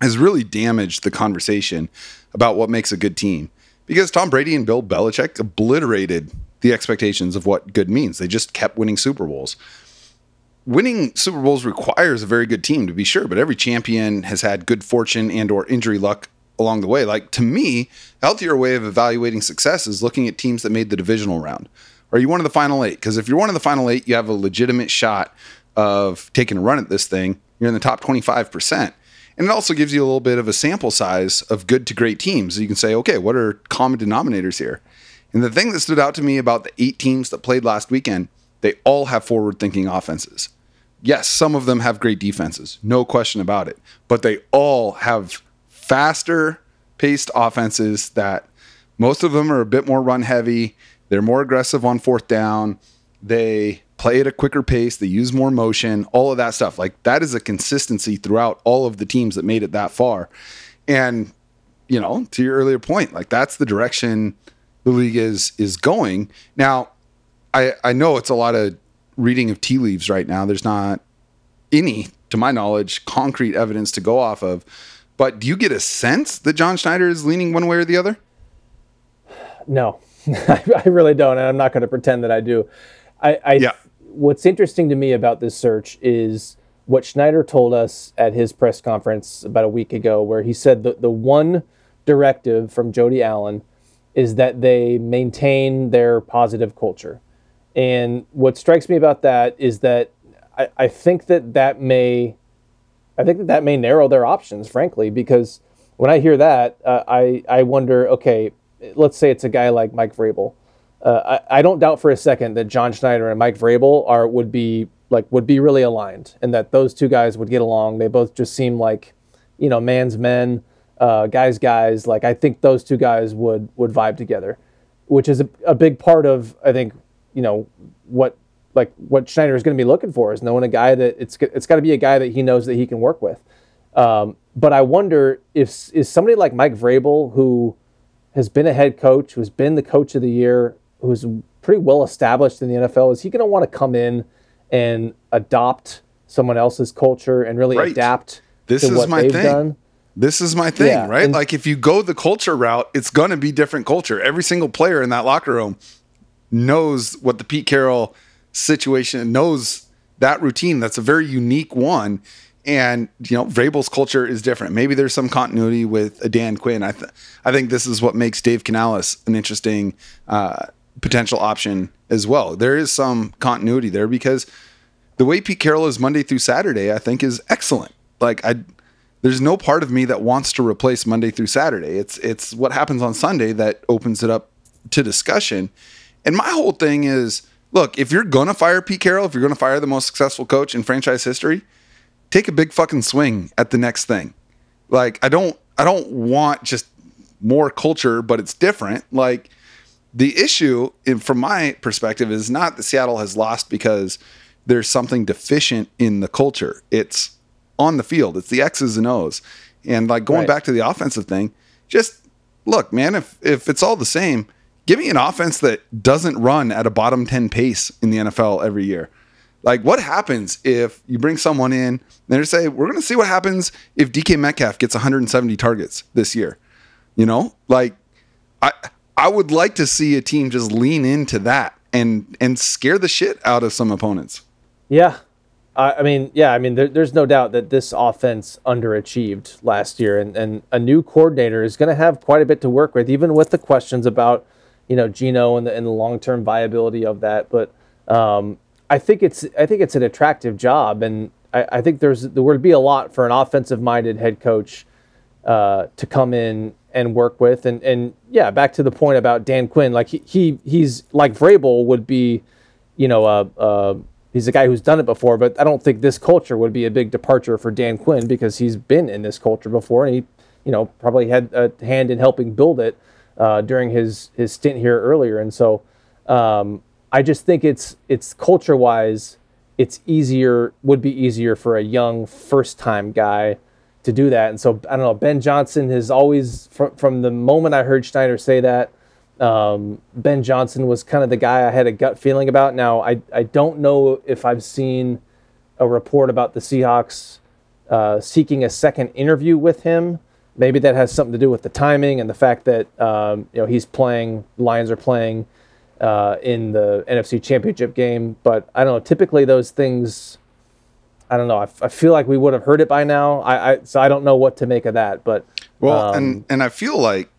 has really damaged the conversation about what makes a good team because Tom Brady and Bill Belichick obliterated the expectations of what good means. They just kept winning Super Bowls. Winning Super Bowls requires a very good team to be sure, but every champion has had good fortune and or injury luck along the way. Like to me, a healthier way of evaluating success is looking at teams that made the divisional round. Are you one of the final eight? Because if you're one of the final eight, you have a legitimate shot of taking a run at this thing. You're in the top 25%. And it also gives you a little bit of a sample size of good to great teams. You can say, okay, what are common denominators here? And the thing that stood out to me about the eight teams that played last weekend, they all have forward thinking offenses. Yes, some of them have great defenses, no question about it, but they all have faster paced offenses that most of them are a bit more run heavy. They're more aggressive on fourth down. They play at a quicker pace. They use more motion, all of that stuff. Like that is a consistency throughout all of the teams that made it that far. And, you know, to your earlier point, like that's the direction the league is is going. Now, I I know it's a lot of reading of tea leaves right now. There's not any, to my knowledge, concrete evidence to go off of. But do you get a sense that John Schneider is leaning one way or the other? No, I really don't, and I'm not going to pretend that I do. I, I yeah. what's interesting to me about this search is what Schneider told us at his press conference about a week ago, where he said the the one directive from Jody Allen is that they maintain their positive culture. And what strikes me about that is that I, I think that that may I think that that may narrow their options, frankly, because when I hear that, uh, I I wonder, okay, let's say it's a guy like Mike Vrabel. Uh, I, I don't doubt for a second that John Schneider and Mike Vrabel are would be like would be really aligned, and that those two guys would get along. They both just seem like, you know, man's men, uh, guys, guys. Like I think those two guys would would vibe together, which is a, a big part of I think you know what like what Schneider is going to be looking for is knowing a guy that it's it's got to be a guy that he knows that he can work with. Um, but I wonder if is somebody like Mike Vrabel who has been a head coach, who's been the coach of the year, who's pretty well established in the NFL, is he going to want to come in and adopt someone else's culture and really right. adapt this to is what my they've thing. done? This is my thing, yeah, right? like if you go the culture route, it's going to be different culture. Every single player in that locker room knows what the Pete Carroll situation knows that routine. That's a very unique one. And you know, Vrabel's culture is different. Maybe there's some continuity with a Dan Quinn. I th- I think this is what makes Dave Canales an interesting uh, potential option as well. There is some continuity there because the way Pete Carroll is Monday through Saturday, I think, is excellent. Like I, there's no part of me that wants to replace Monday through Saturday. It's it's what happens on Sunday that opens it up to discussion. And my whole thing is look, if you're gonna fire Pete Carroll, if you're gonna fire the most successful coach in franchise history, take a big fucking swing at the next thing. Like I don't I don't want just more culture, but it's different. Like the issue in, from my perspective is not that Seattle has lost because there's something deficient in the culture. It's on the field. It's the X's and O's. And like going right. back to the offensive thing, just look, man, if if it's all the same, give me an offense that doesn't run at a bottom 10 pace in the NFL every year. Like, what happens if you bring someone in and they say, we're going to see what happens if DK Metcalf gets 170 targets this year? You know, like, I, I would like to see a team just lean into that and and scare the shit out of some opponents. Yeah, I mean, yeah, I mean, there, there's no doubt that this offense underachieved last year, and, and a new coordinator is going to have quite a bit to work with, even with the questions about you know Geno and the, and the long term viability of that. But um, I think it's I think it's an attractive job, and I, I, think there's there would be a lot for an offensive minded head coach uh, to come in and work with. And and yeah, back to the point about Dan Quinn, like he, he he's like Vrabel would be, you know, uh, uh, he's a guy who's done it before, but I don't think this culture would be a big departure for Dan Quinn because he's been in this culture before and he, you know, probably had a hand in helping build it uh, during his his stint here earlier, and so um, I just think it's it's culture wise, it's easier would be easier for a young first time guy to do that. And so I don't know. Ben Johnson has always from from the moment I heard Schneider say that. Um, ben Johnson was kind of the guy I had a gut feeling about. Now I I don't know if I've seen a report about the Seahawks uh, seeking a second interview with him. Maybe that has something to do with the timing and the fact that um, you know he's playing. Lions are playing uh, in the NFC Championship game, but I don't know. Typically, those things. I don't know. I, f- I feel like we would have heard it by now. I, I so I don't know what to make of that. But Well, um, and and I feel like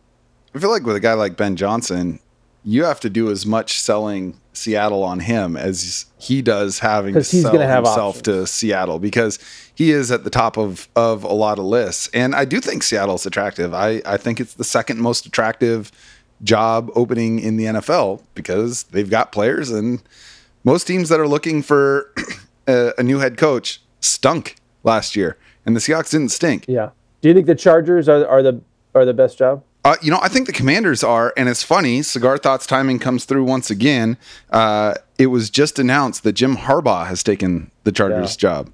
I feel like with a guy like Ben Johnson, you have to do as much selling Seattle on him as he does having to he's sell gonna have himself to Seattle because he is at the top of of a lot of lists. And I do think Seattle's attractive. I I think it's the second most attractive job opening in the NFL because they've got players and most teams that are looking for a, a new head coach stunk last year and the Seahawks didn't stink. yeah, do you think the Chargers are are the are the best job? Uh, you know, I think the Commanders are, and it's funny. Cigar Thoughts timing comes through once again. Uh, it was just announced that Jim Harbaugh has taken the Chargers Yeah. job.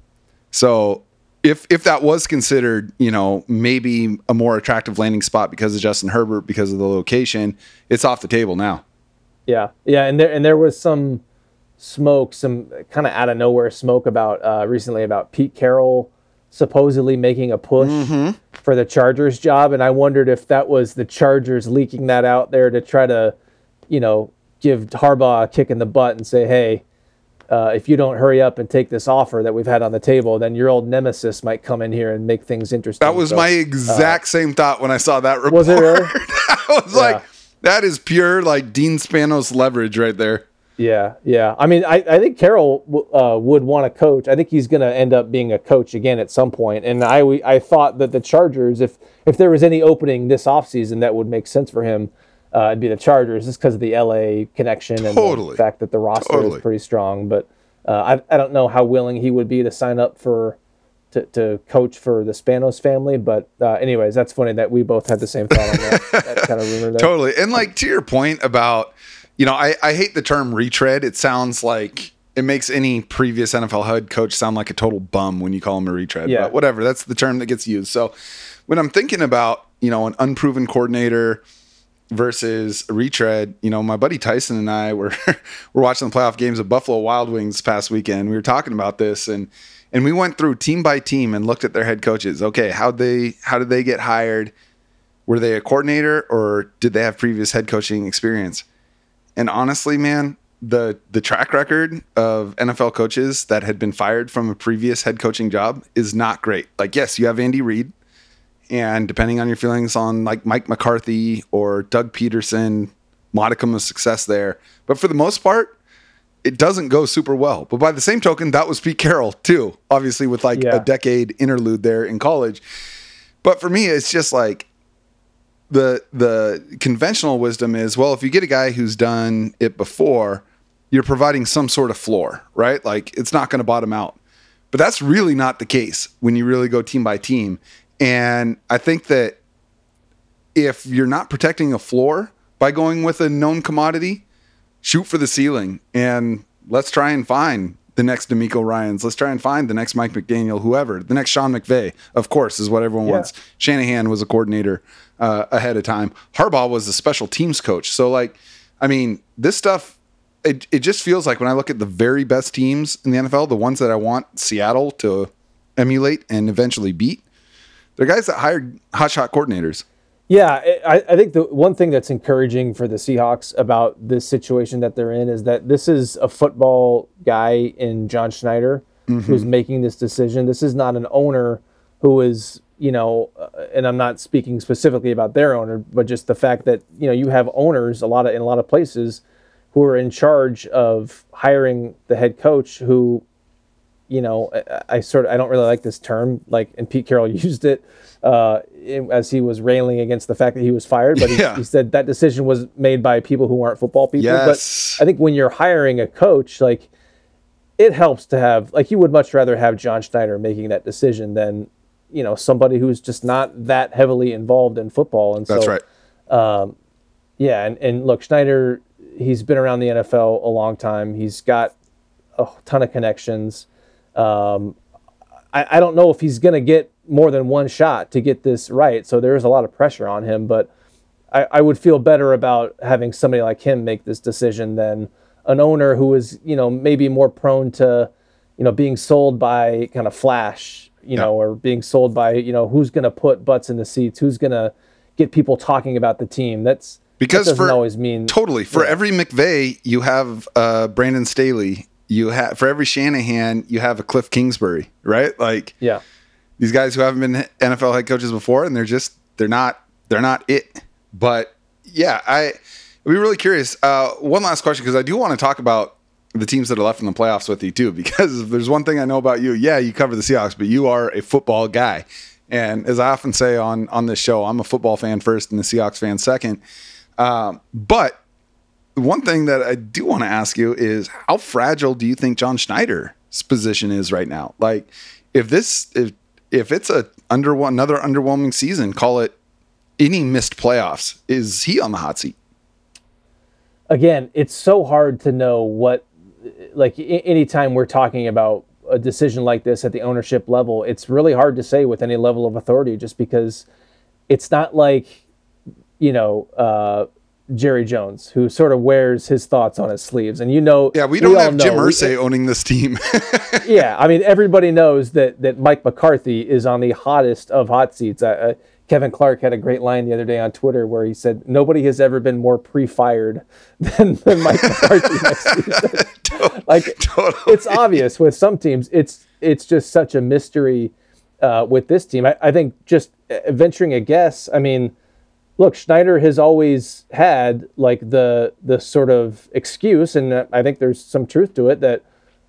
So, if if that was considered, you know, maybe a more attractive landing spot because of Justin Herbert because of the location, it's off the table now. Yeah, yeah, and there and there was some smoke, some kind of out of nowhere smoke about uh, recently about Pete Carroll supposedly making a push Mm-hmm. for the Chargers job, and I wondered if that was the Chargers leaking that out there to try to, you know, give Harbaugh a kick in the butt and say, hey. Uh, if you don't hurry up and take this offer that we've had on the table, then your old nemesis might come in here and make things interesting. That was So, my exact same thought when I saw that report. Was it really? I was like, that is pure like Dean Spanos leverage right there. Yeah, yeah. I mean, I, I think Carroll w- uh, would want to coach. I think he's going to end up being a coach again at some point. And I, we- I thought that the Chargers, if if there was any opening this offseason that would make sense for him, uh, it'd be the Chargers, just because of the LA connection and Totally. the fact that the roster Totally. is pretty strong. But uh, I, I don't know how willing he would be to sign up for to, to coach for the Spanos family. But uh, anyways, that's funny that we both had the same thought on that, that kind of rumor there. Totally. And like to your point about, you know, I, I hate the term retread. It sounds like it makes any previous NFL head coach sound like a total bum when you call him a retread. Yeah. But whatever, that's the term that gets used. So when I'm thinking about, you know, an unproven coordinator versus a retread, you know, my buddy Tyson and I were were watching the playoff games of Buffalo Wild Wings past weekend. We were talking about this and and we went through team by team and looked at their head coaches. Okay, how they how did they get hired? Were they a coordinator or did they have previous head coaching experience? And honestly, man, the the track record of NFL coaches that had been fired from a previous head coaching job is not great. Like, yes, you have Andy Reid, and depending on your feelings on like Mike McCarthy or Doug Pederson, modicum of success there. But for the most part, it doesn't go super well. But by the same token, that was Pete Carroll too, obviously with like Yeah. a decade interlude there in college. But for me, it's just like the the conventional wisdom is well, if you get a guy who's done it before, you're providing some sort of floor, right? Like it's not going to bottom out. But that's really not the case when you really go team by team. And I think that if you're not protecting a floor by going with a known commodity, shoot for the ceiling and let's try and find the next DeMeco Ryans. Let's try and find the next Mike McDaniel, whoever. The next Sean McVay, of course, is what everyone Yeah. wants. Shanahan was a coordinator uh, ahead of time. Harbaugh was a special teams coach. So, like, I mean, this stuff, it, it just feels like when I look at the very best teams in the NFL, the ones that I want Seattle to emulate and eventually beat, they're guys that hired hotshot coordinators. Yeah, I, I think the one thing that's encouraging for the Seahawks about this situation that they're in is that this is a football guy in John Schneider who's making this decision. This is not an owner who is, you know, uh, and I'm not speaking specifically about their owner, but just the fact that you know you have owners a lot of in a lot of places who are in charge of hiring the head coach who you know, I, I sort of I don't really like this term. Like, and Pete Carroll used it uh, as he was railing against the fact that he was fired. But he, Yeah. he said that decision was made by people who aren't football people. Yes. But I think when you're hiring a coach, like, it helps to have like you would much rather have John Schneider making that decision than you know somebody who's just not that heavily involved in football. And That's so, right. yeah, and, and look, Schneider, he's been around the NFL a long time. He's got a ton of connections. Um, I, I don't know if he's going to get more than one shot to get this right. So there's a lot of pressure on him, but I, I would feel better about having somebody like him make this decision than an owner who is, you know, maybe more prone to, you know, being sold by kind of flash you know, or being sold by, you know, who's going to put butts in the seats, who's going to get people talking about the team. That's because that doesn't for always mean totally for every McVay, you have uh, Brandon Staley. You have for every Shanahan you have a Cliff Kingsbury, right? Like yeah. these guys who haven't been NFL head coaches before, and they're just they're not they're not it. But yeah, I I'd be really curious. Uh, one last question because I do want to talk about the teams that are left in the playoffs with you too. Because if there's one thing I know about you, yeah, you cover the Seahawks, but you are a football guy. And as I often say on on this show, I'm a football fan first and the Seahawks fan second. Um, but one thing that I do want to ask you is how fragile do you think John Schneider's position is right now? Like, if this if if it's a under another underwhelming season, call it any missed playoffs, is he on the hot seat? Again, it's so hard to know what like anytime we're talking about a decision like this at the ownership level, it's really hard to say with any level of authority just because it's not like you know, uh, Jerry Jones, who sort of wears his thoughts on his sleeves. And you know, yeah, we don't we have Jim Irsay owning this team. yeah, I mean, everybody knows that that Mike McCarthy is on the hottest of hot seats. Uh, uh, Kevin Clark had a great line the other day on Twitter where he said, "Nobody has ever been more pre-fired than, than Mike McCarthy." next season. like, totally. it's obvious with some teams. It's it's just such a mystery uh, with this team. I, I think just uh, venturing a guess. I mean look, Schneider has always had like the the sort of excuse, and I think there's some truth to it that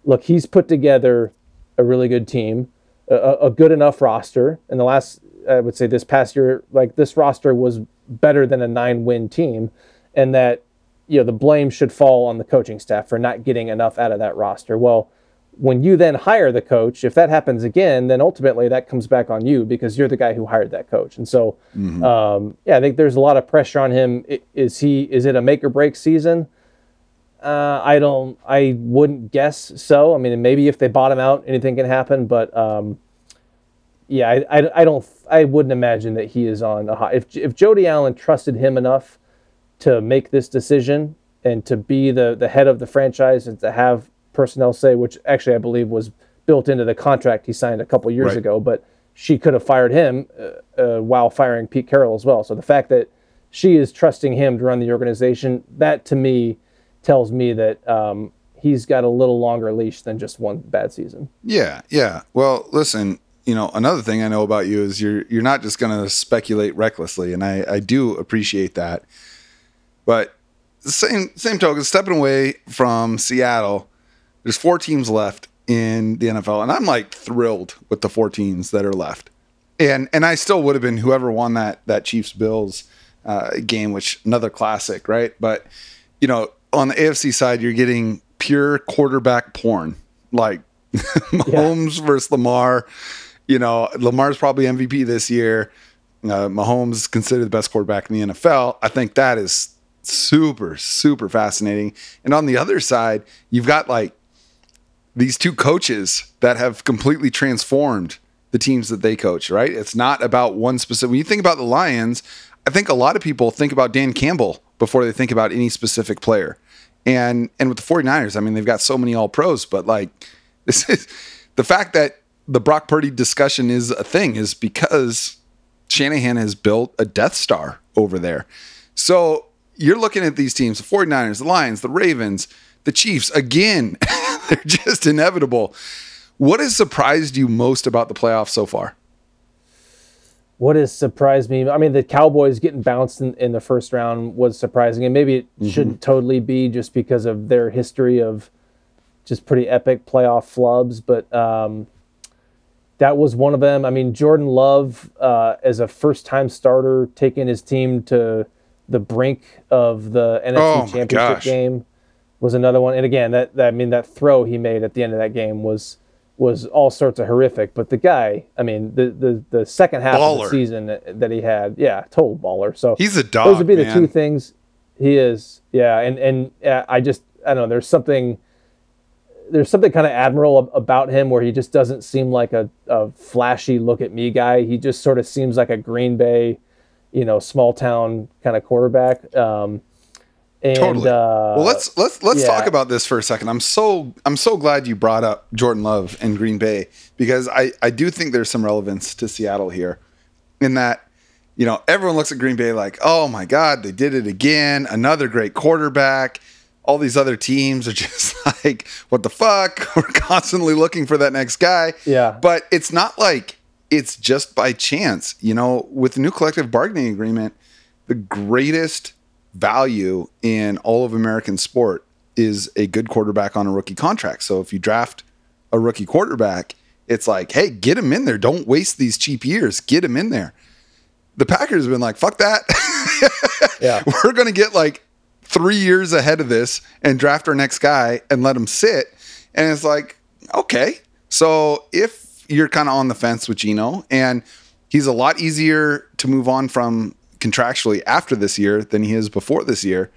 look, he's put together a really good team, a, a good enough roster. In the last, I would say this past year, like this roster was better than a nine win team, and that you know the blame should fall on the coaching staff for not getting enough out of that roster. Well when you then hire the coach, if that happens again, then ultimately that comes back on you because you're the guy who hired that coach. And so, mm-hmm. um, yeah, I think there's a lot of pressure on him. Is he? Is it a make or break season? Uh, I don't. I wouldn't guess so. I mean, maybe if they bottom out, anything can happen. But um, yeah, I, I, I, don't. I wouldn't imagine that he is on a hot. If if Jody Allen trusted him enough to make this decision and to be the the head of the franchise and to have personnel say, which actually I believe was built into the contract he signed a couple years right. ago, but she could have fired him uh, uh, while firing Pete Carroll as well. So the fact that she is trusting him to run the organization, that to me tells me that um, he's got a little longer leash than just one bad season. Yeah, yeah. Well, listen, you know, another thing I know about you is you're you're not just going to speculate recklessly, and I I do appreciate that. But same same token, stepping away from Seattle there's four teams left in the NFL, and I'm like thrilled with the four teams that are left. And and I still would have been whoever won that that Chiefs Bills uh, game, which another classic, right? But you know, on the AFC side, you're getting pure quarterback porn, like Mahomes yeah. versus Lamar. You know, Lamar's probably MVP this year. Uh, Mahomes is considered the best quarterback in the NFL. I think that is super, super fascinating. And on the other side, you've got like these two coaches that have completely transformed the teams that they coach, right? It's not about one specific. When you think about the Lions, I think a lot of people think about Dan Campbell before they think about any specific player. And and with the 49ers, I mean, they've got so many all pros, but like this is the fact that the Brock Purdy discussion is a thing is because Shanahan has built a Death Star over there. So you're looking at these teams, the 49ers, the Lions, the Ravens, the Chiefs, again, they're just inevitable. What has surprised you most about the playoffs so far? What has surprised me? I mean, the Cowboys getting bounced in, in the first round was surprising, and maybe it mm-hmm. shouldn't totally be just because of their history of just pretty epic playoff flubs. But um, that was one of them. I mean, Jordan Love uh, as a first-time starter, taking his team to the brink of the NFC oh Championship game was another one. And again, that, that I mean that throw he made at the end of that game was was all sorts of horrific. But the guy, I mean, the the, the second half baller. of the season that, that, he had, yeah, total baller. So he's a dog. Those would be man. the two things. He is, yeah, and and uh, I just I don't know. There's something there's something kind of admirable about him where he just doesn't seem like a, a flashy look at me guy. He just sort of seems like a Green Bay, you know, small town kind of quarterback. Um, And, Totally. Uh, well, let's let's let's yeah. talk about this for a second. I'm so I'm so glad you brought up Jordan Love and Green Bay because I I do think there's some relevance to Seattle here, in that you know everyone looks at Green Bay like oh my god they did it again another great quarterback. All these other teams are just like what the fuck. We're constantly looking for that next guy. Yeah. but it's not like it's just by chance. You know, with the new collective bargaining agreement, the greatest value in all of American sport is a good quarterback on a rookie contract. So if you draft a rookie quarterback, it's like, hey, get him in there. Don't waste these cheap years. Get him in there. The Packers have been like, fuck that. Yeah. We're going to get like three years ahead of this and draft our next guy and let him sit. And it's like, okay. So if you're kind of on the fence with Geno and he's a lot easier to move on from contractually after this year than he is before this year,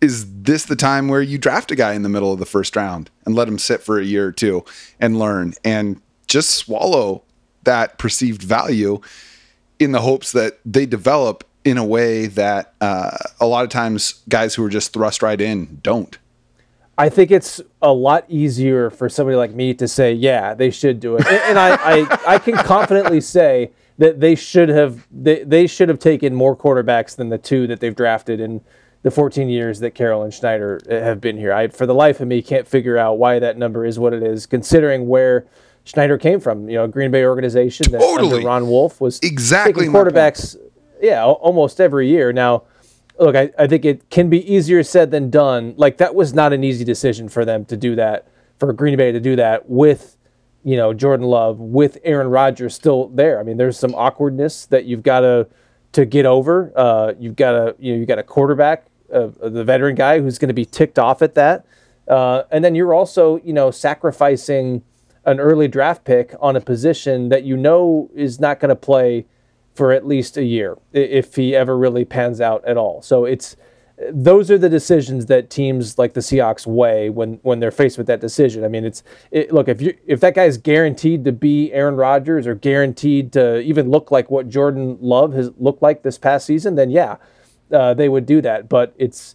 is this the time where you draft a guy in the middle of the first round and let him sit for a year or two and learn and just swallow that perceived value in the hopes that they develop in a way that uh, a lot of times guys who are just thrust right in don't. I think it's a lot easier for somebody like me to say, yeah, they should do it. And, and I, I, I can confidently say that they should have they, they should have taken more quarterbacks than the two that they've drafted in the 14 years that Carroll and Schneider uh, have been here. I, for the life of me, can't figure out why that number is what it is, considering where Schneider came from. You know, Green Bay organization that Totally. under Ron Wolf was Exactly taking my point. quarterbacks. Yeah, almost every year now look, I, I think it can be easier said than done. Like that was not an easy decision for them to do that, for Green Bay to do that with, you know, Jordan Love, with Aaron Rodgers still there. I mean, there's some awkwardness that you've got to to get over. Uh, you've got a you know you got a quarterback, uh, the veteran guy who's going to be ticked off at that, uh, and then you're also you know sacrificing an early draft pick on a position that you know is not going to play for at least a year if he ever really pans out at all. So it's those are the decisions that teams like the Seahawks weigh when when they're faced with that decision. I mean, it's it, look if you if that guy's guaranteed to be Aaron Rodgers or guaranteed to even look like what Jordan Love has looked like this past season, then yeah, uh, they would do that. But it's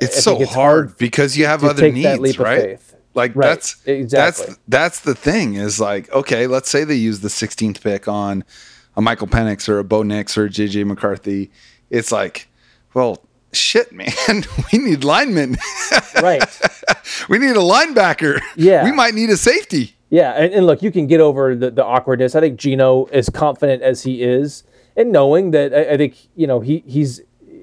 It's so it's hard, hard because you have other needs, that leap of right? Like Right, that's exactly. that's that's the thing is like okay, let's say they use the 16th pick on a Michael Penix or a Bo Nix or a JJ McCarthy. It's like, well, shit, man, we need linemen. right. we need a linebacker. Yeah. we might need a safety. Yeah, and, and look, you can get over the, the awkwardness. I think Geno, as confident as he is, and knowing that, I, I think you know he he's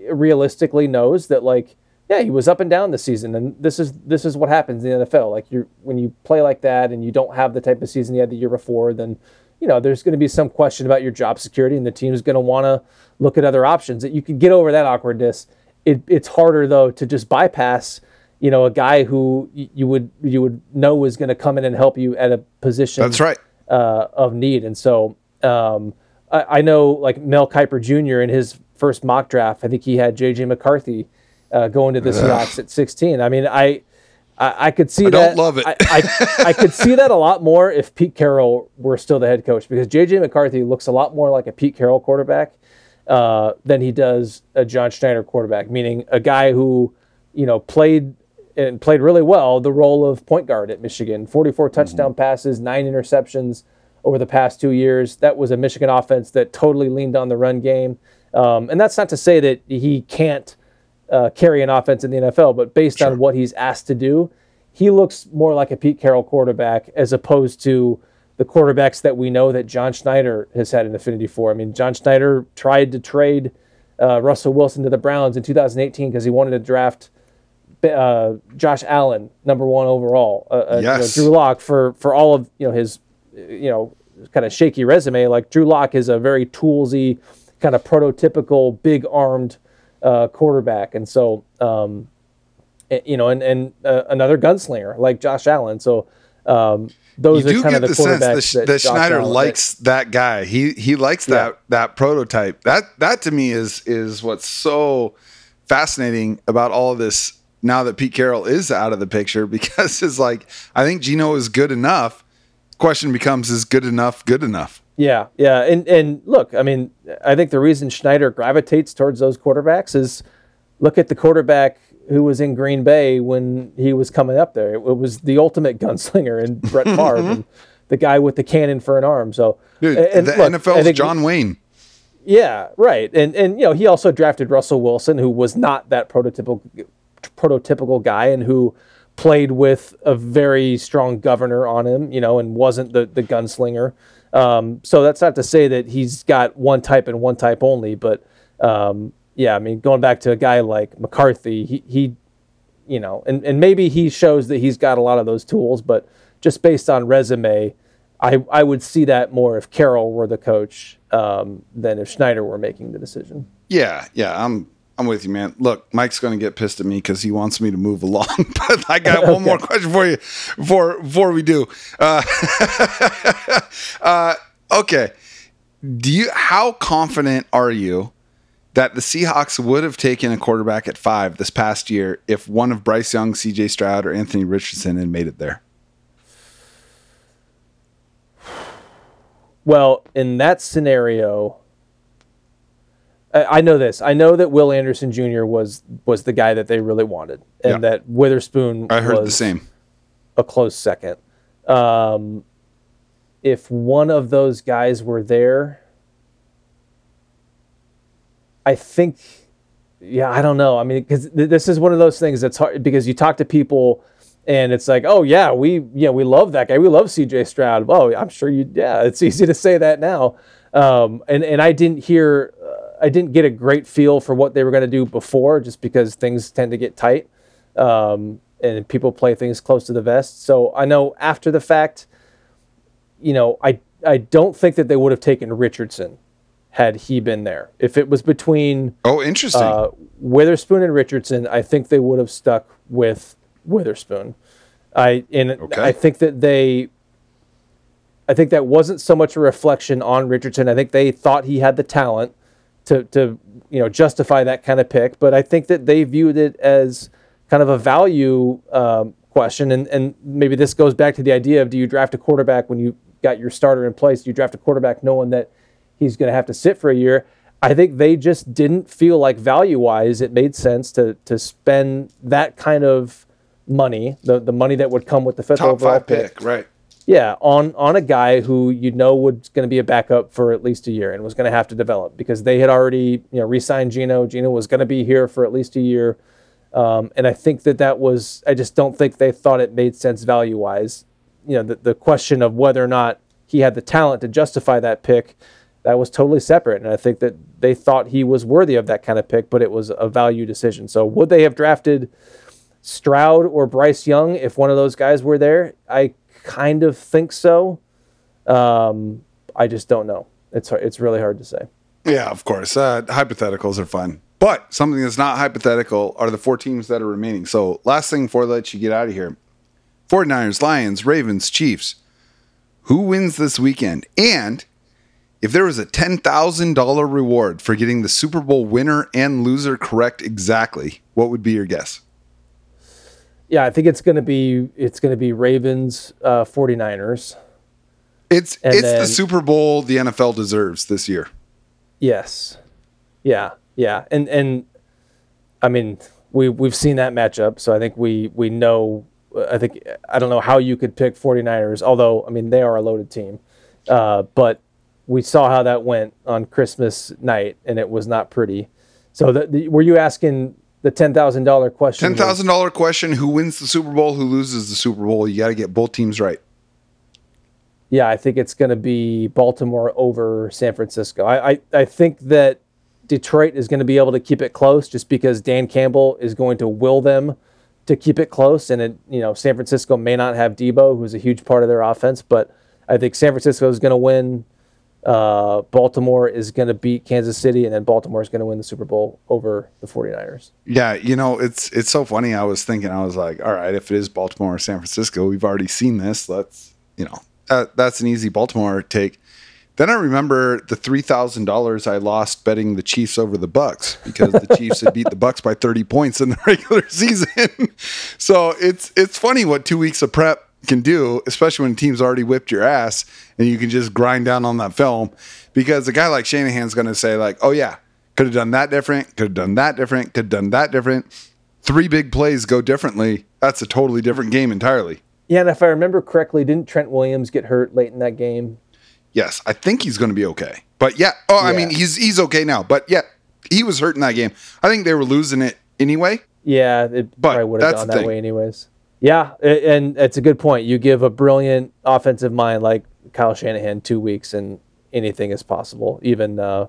realistically knows that like yeah he was up and down this season, and this is this is what happens in the NFL. Like you when you play like that and you don't have the type of season you had the year before, then you know there's going to be some question about your job security, and the team's going to want to look at other options. That you can get over that awkwardness. It, it's harder though to just bypass you know a guy who you would you would know is going to come in and help you at a position That's right. uh, of need. And so um, I, I know like Mel Kiper Jr. in his first mock draft, I think he had JJ McCarthy uh, going to the Seahawks at 16. I mean, I I, I could see I don't that. love it. I, I, I could see that a lot more if Pete Carroll were still the head coach because JJ McCarthy looks a lot more like a Pete Carroll quarterback uh, than he does a John Schneider quarterback, meaning a guy who you know played and played really well the role of point guard at Michigan. 44 touchdown passes, nine interceptions over the past two years. That was a Michigan offense that totally leaned on the run game. Um, and that's not to say that he can't uh, carry an offense in the NFL, but based on what he's asked to do, he looks more like a Pete Carroll quarterback as opposed to the quarterbacks that we know that John Schneider has had an affinity for. I mean, John Schneider tried to trade uh, Russell Wilson to the Browns in 2018 because he wanted to draft uh, Josh Allen, number one overall. Uh, uh, you know, Yes. Drew Lock for for all of you know his you know kind of shaky resume. Like Drew Lock is a very toolsy, kind of prototypical big armed uh, quarterback, and so um, eh, you know, and and uh, another gunslinger like Josh Allen. So um, those you are kind get of the, the sense that, that, that Schneider likes that guy. He he likes Yeah. that that prototype. That that to me is is what's so fascinating about all of this. Now that Pete Carroll is out of the picture, because it's like I think Geno is good enough. Question becomes: Is good enough good enough? Yeah, yeah, and and look, I mean, I think the reason Schneider gravitates towards those quarterbacks is look at the quarterback who was in Green Bay when he was coming up there. It, it was the ultimate gunslinger in Brett Favre, and the guy with the cannon for an arm. So, Dude, and the look, NFL's John Wayne. Yeah, right. And and you know, he also drafted Russell Wilson, who was not that prototypical prototypical guy and who played with a very strong governor on him, you know, and wasn't the the gunslinger. Um, so that's not to say that he's got one type and one type only, but um, yeah, I mean, going back to a guy like McCarthy, he, he you know, and, and maybe he shows that he's got a lot of those tools, but just based on resume, I, I would see that more if Carroll were the coach um, than if Schneider were making the decision. Yeah, yeah, I'm I'm with you, man. Look, Mike's going to get pissed at me because he wants me to move along, but I got one more question for you before before we do. Uh, uh, okay, do you? How confident are you that the Seahawks would have taken a quarterback at five this past year if one of Bryce Young, C.J. Stroud, or Anthony Richardson had made it there? Well, in that scenario, I know this. I know that Will Anderson Jr. was was the guy that they really wanted, and Yeah. that Witherspoon. I heard the same. A close second. Um, if one of those guys were there, I think. Yeah, I don't know. I mean, because th- this is one of those things that's hard because you talk to people and it's like, oh yeah, we yeah we love that guy. We love C.J. Stroud. Oh, I'm sure you. Yeah, it's easy to say that now. Um, and and I didn't hear, uh, I didn't get a great feel for what they were going to do before, just because things tend to get tight, um, and people play things close to the vest. So I know after the fact, you know, I I don't think that they would have taken Richardson had he been there. If it was between Oh, interesting. uh, Witherspoon and Richardson, I think they would have stuck with Witherspoon. I and Okay. I think that they. I think that wasn't so much a reflection on Richardson. I think they thought he had the talent to to you know justify that kind of pick, but I think that they viewed it as kind of a value um, question, and and maybe this goes back to the idea of do you draft a quarterback when you got your starter in place? Do you draft a quarterback knowing that he's going to have to sit for a year? I think they just didn't feel like value wise it made sense to to spend that kind of money, the the money that would come with the fifth Top overall five pick, right? yeah, on on a guy who you know was going to be a backup for at least a year and was going to have to develop because they had already you know re-signed Geno. Geno was going to be here for at least a year, um, and I think that that was. I just don't think they thought it made sense value wise. You know, the the question of whether or not he had the talent to justify that pick, that was totally separate, and I think that they thought he was worthy of that kind of pick, but it was a value decision. So would they have drafted? Stroud or Bryce Young, if one of those guys were there, I kind of think so. Um, I just don't know. It's it's really hard to say. Yeah, of course. Uh, hypotheticals are fun. But something that's not hypothetical are the four teams that are remaining. So, last thing before I let you get out of here 49ers, Lions, Ravens, Chiefs. Who wins this weekend? And if there was a $10,000 reward for getting the Super Bowl winner and loser correct exactly, what would be your guess? Yeah, I think it's going to be it's going to be Ravens uh, 49ers. It's And it's the Super Bowl the NFL deserves this year. Yes. Yeah. Yeah. And and I mean, we we've seen that matchup, so I think we we know I think I don't know how you could pick 49ers, although I mean, they are a loaded team. Uh, but we saw how that went on Christmas night and it was not pretty. So the, the, were you asking the $10,000 question? Ten thousand dollar question: Who wins the Super Bowl? Who loses the Super Bowl? You got to get both teams right. Yeah, I think it's going to be Baltimore over San Francisco. I, I, I think that Detroit is going to be able to keep it close just because Dan Campbell is going to will them to keep it close. And, it, you know, San Francisco may not have Deebo, who's a huge part of their offense, but I think San Francisco is going to win. Uh, Baltimore is going to beat Kansas City, and then Baltimore is going to win the Super Bowl over the 49ers. Yeah, you know, it's it's so funny. I was thinking, I was like, all right, if it is Baltimore or San Francisco, we've already seen this. Let's, you know, uh, that's an easy Baltimore take. Then I remember the three thousand dollars I lost betting the Chiefs over the Bucs because the Chiefs had beat the Bucs by thirty points in the regular season. so it's it's funny what two weeks of prep can do, especially when teams already whipped your ass and you can just grind down on that film. Because a guy like Shanahan's going to say like, "Oh yeah, could have done that different, could have done that different, could have done that different." three big plays go differently, that's a totally different game entirely. Yeah, and if I remember correctly, didn't Trent Williams get hurt late in that game? Yes, I think he's going to be okay. But yeah, oh, I mean, he's he's okay now. But yeah, he was hurt in that game. I think they were losing it anyway. Yeah, it But probably would have gone the that thing. way anyways. Yeah, and it's a good point. You give a brilliant offensive mind like Kyle Shanahan two weeks, and anything is possible. Even uh,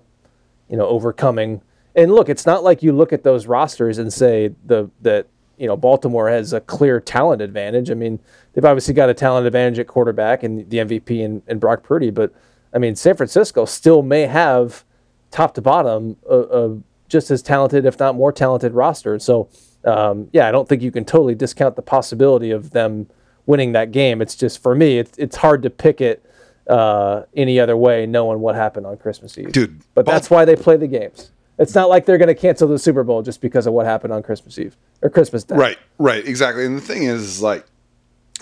you know overcoming. And look, it's not like you look at those rosters and say the that you know Baltimore has a clear talent advantage. I mean, they've obviously got a talent advantage at quarterback and the MVP and, and Brock Purdy, but I mean, San Francisco still may have top to bottom a, a just as talented, if not more talented roster. So, um, yeah, I don't think you can totally discount the possibility of them winning that game. It's just for me, it's it's hard to pick it uh, any other way, knowing what happened on Christmas Eve. Dude, but Bal- that's why they play the games. It's not like they're going to cancel the Super Bowl just because of what happened on Christmas Eve or Christmas Day. Right, right, exactly. And the thing is, is like,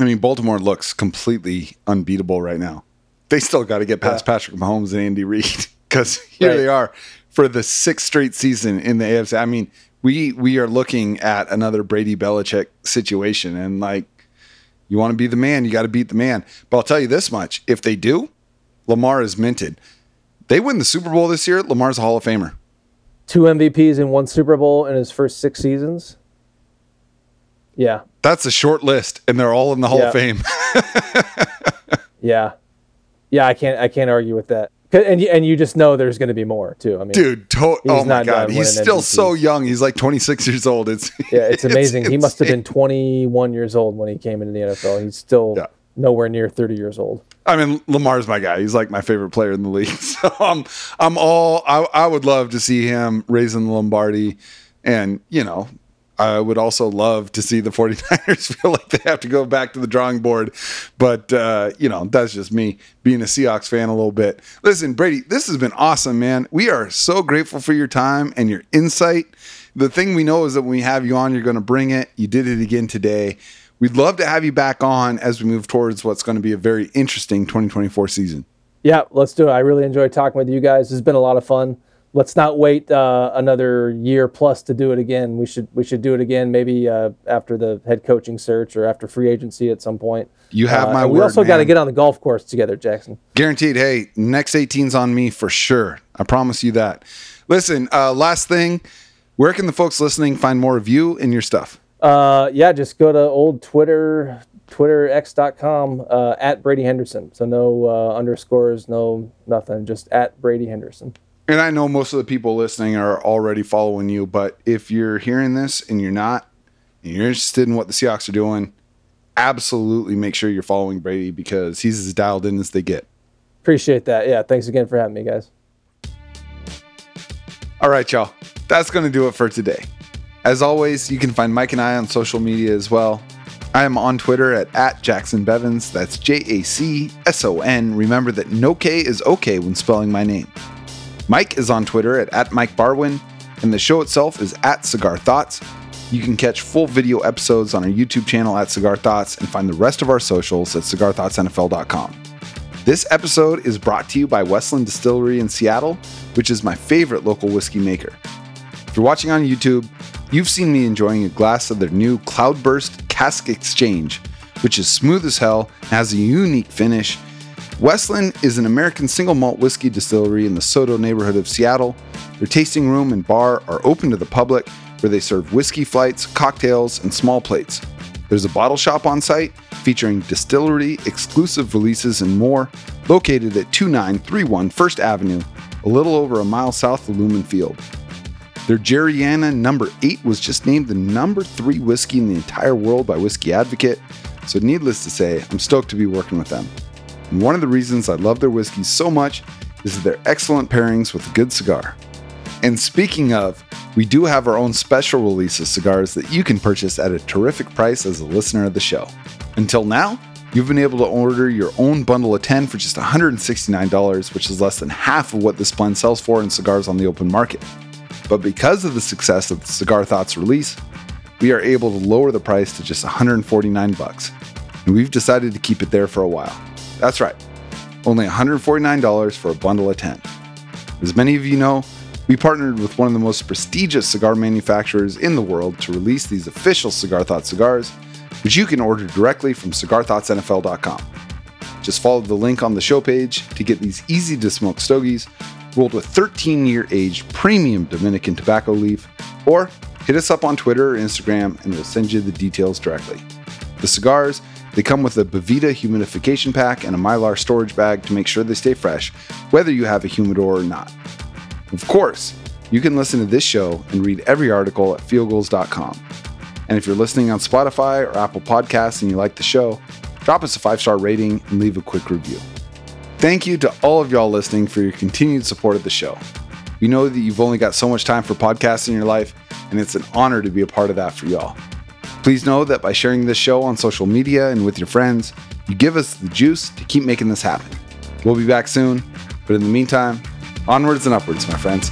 I mean, Baltimore looks completely unbeatable right now. They still got to get past Patrick Mahomes and Andy Reid because here Right. they are for the sixth straight season in the AFC. I mean, we we are looking at another Brady Belichick situation, and like, you want to be the man, you got to beat the man. But I'll tell you this much: if they do, Lamar is minted. They win the Super Bowl this year. Lamar's a Hall of Famer. Two MVPs and one Super Bowl in his first six seasons. Yeah, That's a short list, and they're all in the Hall of Fame. yeah, yeah. I can't I can't argue with that. And you, and you just know there's going to be more too. I mean, dude. To- oh my god, he's still MVPs. so young. He's like 26 years old. It's Yeah, it's amazing. he must have been 21 years old when he came into the NFL. He's still Yeah. nowhere near 30 years old. I mean, Lamar's my guy. He's like my favorite player in the league. So I'm, I'm all. I, I would love to see him raising the Lombardi, and you know, I would also love to see the 49ers feel like they have to go back to the drawing board. But uh, you know, that's just me being a Seahawks fan a little bit. Listen, Brady, this has been awesome, man. We are so grateful for your time and your insight. The thing we know is that when we have you on, you're going to bring it. You did it again today. We'd love to have you back on as we move towards what's going to be a very interesting 2024 season. Yeah, let's do it. I really enjoyed talking with you guys. It's been a lot of fun. Let's not wait uh, another year plus to do it again. We should we should do it again maybe uh, after the head coaching search or after free agency at some point. You have Uh, my word. We also got to get on the golf course together, Jacson. Guaranteed. Hey, next 18's on me for sure. I promise you that. Listen, uh, last thing, where can the folks listening find more of you and your stuff? Uh, yeah, just go to old Twitter, twitterx.com, uh, at Brady Henderson. So no uh, underscores, no nothing, just at Brady Henderson. And I know most of the people listening are already following you, but if you're hearing this and you're not, and you're interested in what the Seahawks are doing, absolutely make sure you're following Brady because he's as dialed in as they get. Appreciate that. Yeah, thanks again for having me, guys. All right, y'all. That's going to do it for today. As always, you can find Mike and I on social media as well. I am on Twitter at, at Jacson Bevens. That's J A C S O N. Remember that no K is okay when spelling my name. Mike is on Twitter at, at Mike Barwin, and the show itself is at Cigar Thoughts. You can catch full video episodes on our YouTube channel at Cigar Thoughts and find the rest of our socials at cigarthoughtsnfl.com. This episode is brought to you by Westland Distillery in Seattle, which is my favorite local whiskey maker. If you're watching on YouTube, you've seen me enjoying a glass of their new Cloudburst Cask Exchange, which is smooth as hell and has a unique finish. Westland is an American single malt whiskey distillery in the SoDo neighborhood of Seattle. Their tasting room and bar are open to the public, where they serve whiskey flights, cocktails, and small plates. There's a bottle shop on site featuring distillery exclusive releases and more, located at 2931 First Avenue, a little over a mile south of Lumen Field. Their Garryana number 8 was just named the number 3 whiskey in the entire world by Whiskey Advocate, so needless to say, I'm stoked to be working with them. And one of the reasons I love their whiskeys so much is their excellent pairings with a good cigar. And speaking of, we do have our own special release of cigars that you can purchase at a terrific price as a listener of the show. Until now, you've been able to order your own bundle of 10 for just $169, which is less than half of what this blend sells for in cigars on the open market. But because of the success of the Cigar Thoughts release, we are able to lower the price to just 149 bucks. And we've decided to keep it there for a while. That's right. Only $149 for a bundle of 10. As many of you know, We partnered with one of the most prestigious cigar manufacturers in the world to release these official Cigar Thoughts cigars, which you can order directly from cigarthoughtsnfl.com. Just follow the link on the show page to get these easy to smoke stogies rolled with 13 year aged premium Dominican tobacco leaf, or hit us up on Twitter or Instagram and we'll send you the details directly. The cigars, they come with a Boveda humidification pack and a Mylar storage bag to make sure they stay fresh, whether you have a humidor or not. Of course, you can listen to this show and read every article at fieldgulls.com. And if you're listening on Spotify or Apple Podcasts and you like the show, drop us a five star rating and leave a quick review. Thank you to all of y'all listening for your continued support of the show. We know that you've only got so much time for podcasts in your life, and it's an honor to be a part of that for y'all. Please know that by sharing this show on social media and with your friends, you give us the juice to keep making this happen. We'll be back soon, but in the meantime, onwards and upwards, my friends.